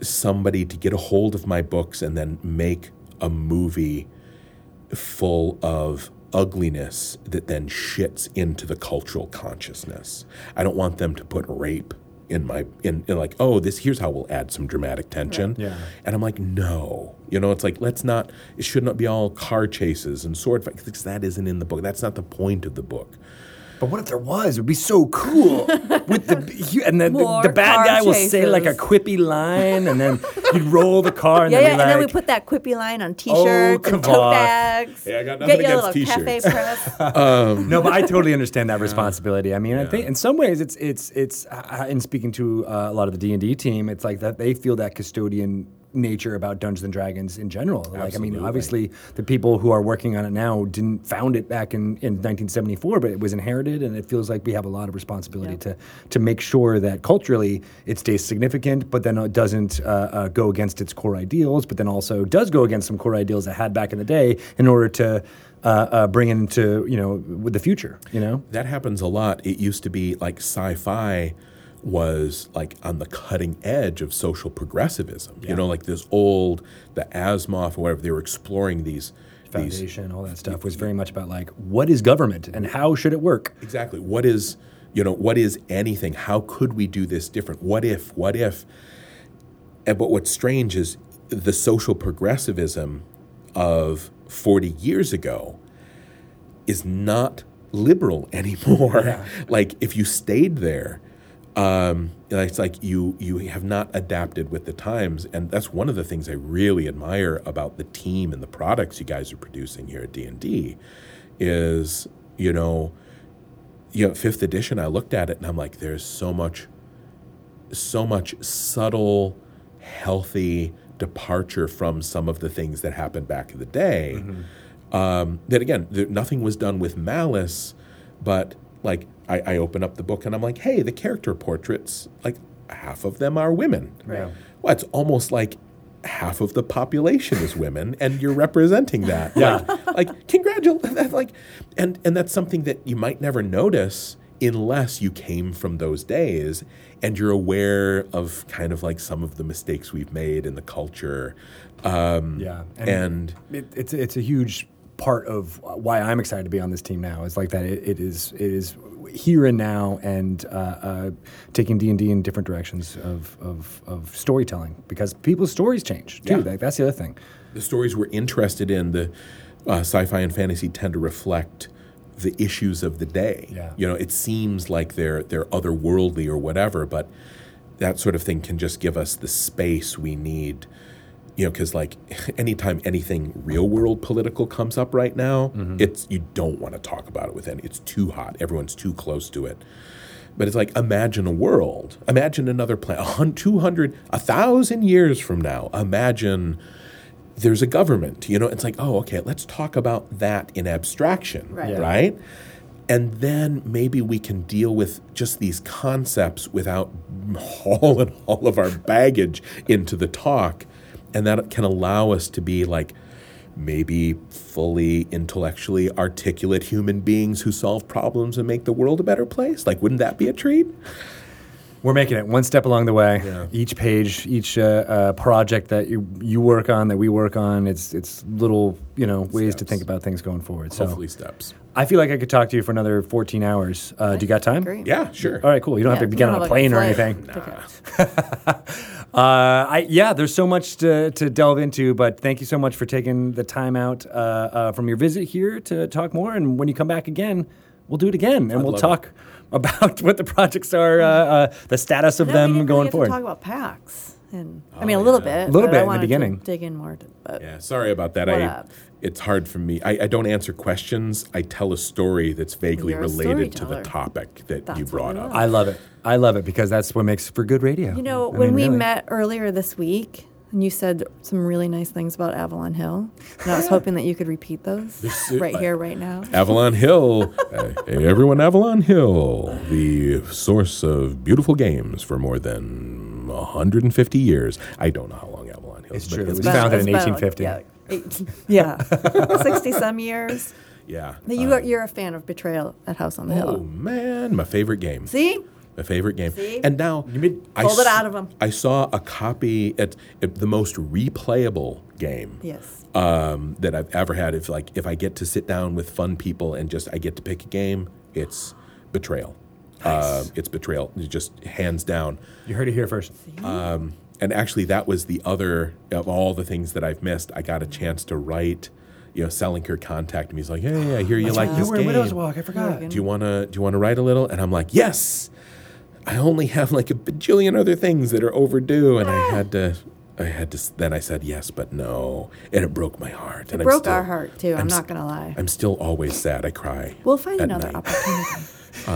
somebody to get a hold of my books and then make a movie full of ugliness that then shits into the cultural consciousness. I don't want them to put rape in my in, in like oh this here's how we'll add some dramatic tension. Yeah. and i'm like no. You know it's like let's not it should not be all car chases and sword fights because that isn't in the book. That's not the point of the book But what if there was? It would be so cool. With the and then the, the bad car guy will say like a quippy line, and then you'd roll the car, and Yeah, then yeah, be and then we put that quippy line on T-shirts and tote on. bags. Hey, I got Get nothing your against little t-shirts. press. no, but I totally understand that responsibility. I mean, I think in some ways it's it's it's uh, in speaking to uh, a lot of the D and D team, it's like that they feel that custodian nature about Dungeons and Dragons in general. Like, I mean, obviously the people who are working on it now didn't found it back in, in 1974, but it was inherited, and it feels like we have a lot of responsibility Yeah. to to make sure that culturally it stays significant, but then it doesn't uh, uh, go against its core ideals, but then also does go against some core ideals it had back in the day in order to. Uh, uh, bring into you know with the future, you know. That happens a lot. It used to be like sci-fi was like on the cutting edge of social progressivism. You know, like this old the Asimov or whatever. They were exploring these these foundation, all that stuff was very much about like what is government and how should it work. exactly what is you know what is anything? How could we do this different? What if? What if? And but what's strange is the social progressivism of 40 years ago is not liberal anymore. like if you stayed there, um, it's like you you have not adapted with the times, and that's one of the things I really admire about the team and the products you guys are producing here at D and D, is you know, you know, fifth edition, I looked at it and I'm like, there's so much, so much subtle, healthy departure from some of the things that happened back in the day. Um, that again, there, nothing was done with malice, but like I, I open up the book and I'm like, hey, the character portraits, like half of them are women. Right. Well, it's almost like half of the population is women, and you're representing that. Yeah. Like, like congratulate, like, and and that's something that you might never notice unless you came from those days and you're aware of kind of like some of the mistakes we've made in the culture. Um, Yeah, and, it, it's it's a huge part of why I'm excited to be on this team now. It's like that. It, it is it is here and now, and uh, uh, taking D and D in different directions of, of of storytelling because people's stories change too. Yeah. Like, that's the other thing. the stories we're interested in, the uh, sci-fi and fantasy tend to reflect the issues of the day. Yeah. You know, it seems like they're they're otherworldly or whatever, but that sort of thing can just give us the space we need. You know, because like anytime anything real world political comes up right now, mm-hmm. it's you don't want to talk about it with any. It's too hot. Everyone's too close to it. But it's like imagine a world. Imagine another planet. 200, a thousand years from now. Imagine there's a government. You know, it's like, oh, okay, let's talk about that in abstraction, Right. Yeah. right? And then maybe we can deal with just these concepts without hauling all of our baggage into the talk. And that can allow us to be like maybe fully intellectually articulate human beings who solve problems and make the world a better place. Like, wouldn't that be a treat? We're making it one step along the way. Yeah. Each page, each uh, uh, project that you you work on, that we work on, it's it's little you know ways to think about things going forward. So Hopefully, steps. I feel like I could talk to you for another 14 hours. Uh, do you got time? Great. Yeah, sure. All right, cool. You don't have to get on a like, plane or anything. tickets. Uh, I, yeah, there's so much to, to delve into, but thank you so much for taking the time out uh, uh, from your visit here to talk more. And when you come back again, we'll do it again, and we'll love talk about what the projects are, uh, uh, the status of No, we them didn't going really get forward. to talk about PAX. And, I mean, a little yeah. bit. A little bit I in the wanted to beginning. dig in more. To, but Yeah, sorry about that. What I up? it's hard for me. I, I don't answer questions. I tell a story that's vaguely You're related to the topic that That's you brought up. I love it. I love it because that's what makes for good radio. You know, I when mean, we really. met earlier this week, and you said some really nice things about Avalon Hill, and I was hoping that you could repeat those right here, right now. Avalon Hill. Hey, everyone, Avalon Hill, the source of beautiful games for more than 150 years. I don't know how long Avalon Hill It's is, but true. It was founded it's in been, like, 1850. Yeah, eight- yeah. sixty some years. yeah. But you Uh, are, you're a fan of Betrayal at House on the oh, Hill. Oh, man, my favorite game. See, My favorite game. See? And now I Pulled it s- out of 'em. I saw a copy at, at the most replayable game. yes. um, that I've ever had. If like if I get to sit down with fun people and just I get to pick a game, it's Betrayal. Uh, it's Betrayal. It's just hands down. You heard it here first. Um, and actually, that was the other of all the things that I've missed. I got a chance to write. You know, Selinker contacted me. He's like, "Hey, I hear you like you this were in game. Widow's Walk. I forgot. Do you wanna do you wanna write a little?" And I'm like, "Yes." I only have like a bajillion other things that are overdue, and I ah. had to. I had to. Then I said yes, but no, and it broke my heart. and I'm Broke still- our heart too. I'm, I'm not gonna lie. I'm still always sad. I cry. we'll find another night. opportunity.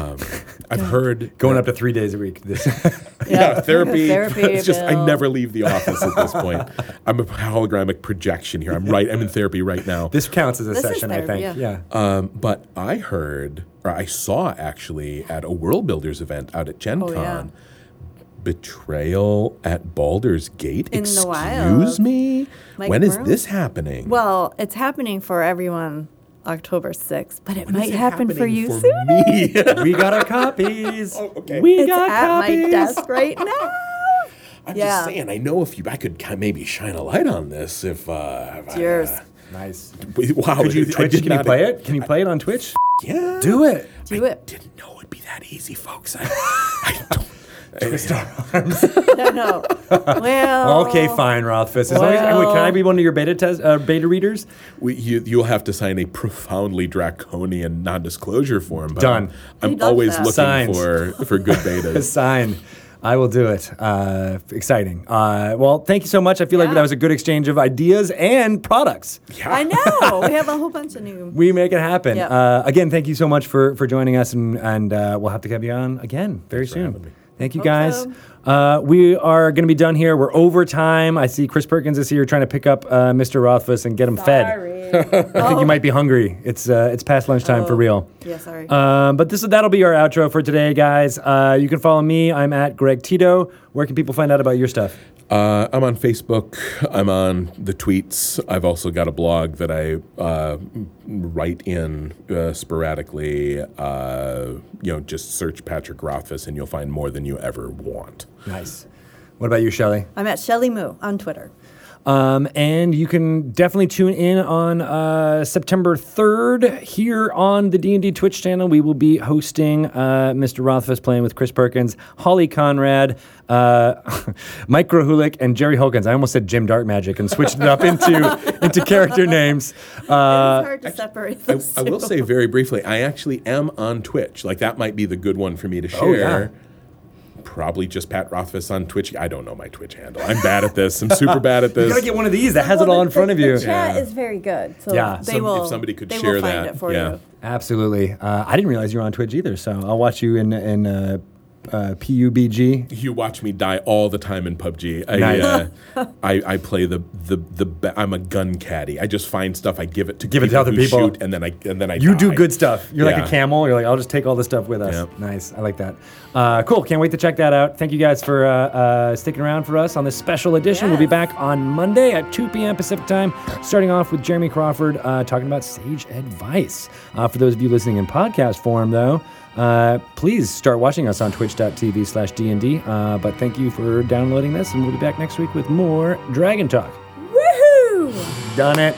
I've heard Going up to three days a week. This, yeah, therapy. Therapy, it's just I never leave the office at this point. I'm a hologramic projection here. I'm right. I'm in therapy right now. this counts as a This is session, I think. yeah. Yeah. Um, but I heard, or I saw actually at a Worldbuilders event out at Gen Oh, Con, yeah. betrayal at Baldur's Gate. In the Excuse wild. me. Mike when is this happening? Well, it's happening for everyone October 6th, but it When is might it happen for happening you for soon. me? we got our copies. Oh, okay. We It's got at copies. my desk right now. I'm Yeah. just saying. I know if you, I could maybe shine a light on this. If uh, if It's I, yours. uh, Nice. wow. Could you Twitch? Can you not- play it? Can you play it on Twitch? Yeah. Do it. Do it. Didn't know it'd be that easy, folks. I, I don't. No, no. Well, Okay, fine, Rothfuss. As long as- wait, can I be one of your beta test uh, beta readers? We, you, you'll have to sign a profoundly draconian non-disclosure form. But Done. I'm, He I'm does always that. looking Signed. for for good betas. Sign. I will do it. Uh, exciting. Uh, well, thank you so much. I feel like Yeah. that was a good exchange of ideas and products. I know. we have a whole bunch of new. We make it happen. Yeah. Uh, again, thank you so much for for joining us, and and uh, we'll have to have you on again very soon. having me. Thank you, guys. Uh, we are going to be done here. We're over time. I see Chris Perkins is here trying to pick up uh, Mr. Rothfuss and get him fed. I think you might be hungry. It's uh, it's past lunchtime for Oh. real. Yeah, sorry. Um, but this that'll be our outro for today, guys. Uh, you can follow me. I'm at Greg Tito. Where can people find out about your stuff? Uh, I'm on Facebook. I'm on the tweets. I've also got a blog that I uh, write in uh, sporadically. Uh, you know, just search Patrick Rothfuss and you'll find more than you ever want. Nice. What about you, Shelly? I'm at Shelly Moo on Twitter. Um, and you can definitely tune in on uh, September 3rd here on the D&D Twitch channel. We will be hosting uh, Mr. Rothfuss playing with Chris Perkins, Holly Conrad, uh, Mike Krahulik, and Jerry Holkins. I almost said Jim Darkmagic and switched it up into, into character names. it's Uh, hard to separate I, those I will say very briefly, I actually am on Twitch. Like that might be the good one for me to share. Oh, yeah. Probably just Pat Rothfuss on Twitch. I don't know my Twitch handle. I'm bad at this. I'm super bad at this. you gotta get one of these that has it Well, all the- in front the- of you. The chat Yeah. is very good. So Yeah. they Some- if somebody could share that, for yeah. you. Absolutely. Uh, I didn't realize you were on Twitch either, so I'll watch you in in uh, uh, PUBG. You watch me die all the time in PUBG. I, Nice. uh, I, I play the the the. Be- I'm a gun caddy. I just find stuff. I give it to Give it to other people. shoot, and then I and then I. You do good stuff. You're like a camel. You're like, I'll just take all this stuff with us. Yep. Nice. I like that. Uh, cool. Can't wait to check that out. Thank you guys for uh, uh, sticking around for us on this special edition. We'll be back on Monday at 2 p.m. Pacific time, starting off with Jeremy Crawford uh, talking about sage advice. Uh, for those of you listening in podcast form, though, uh, please start watching us on twitch.tv slash D&D. Uh, but thank you for downloading this, and we'll be back next week with more Dragon Talk. Woohoo! Done it.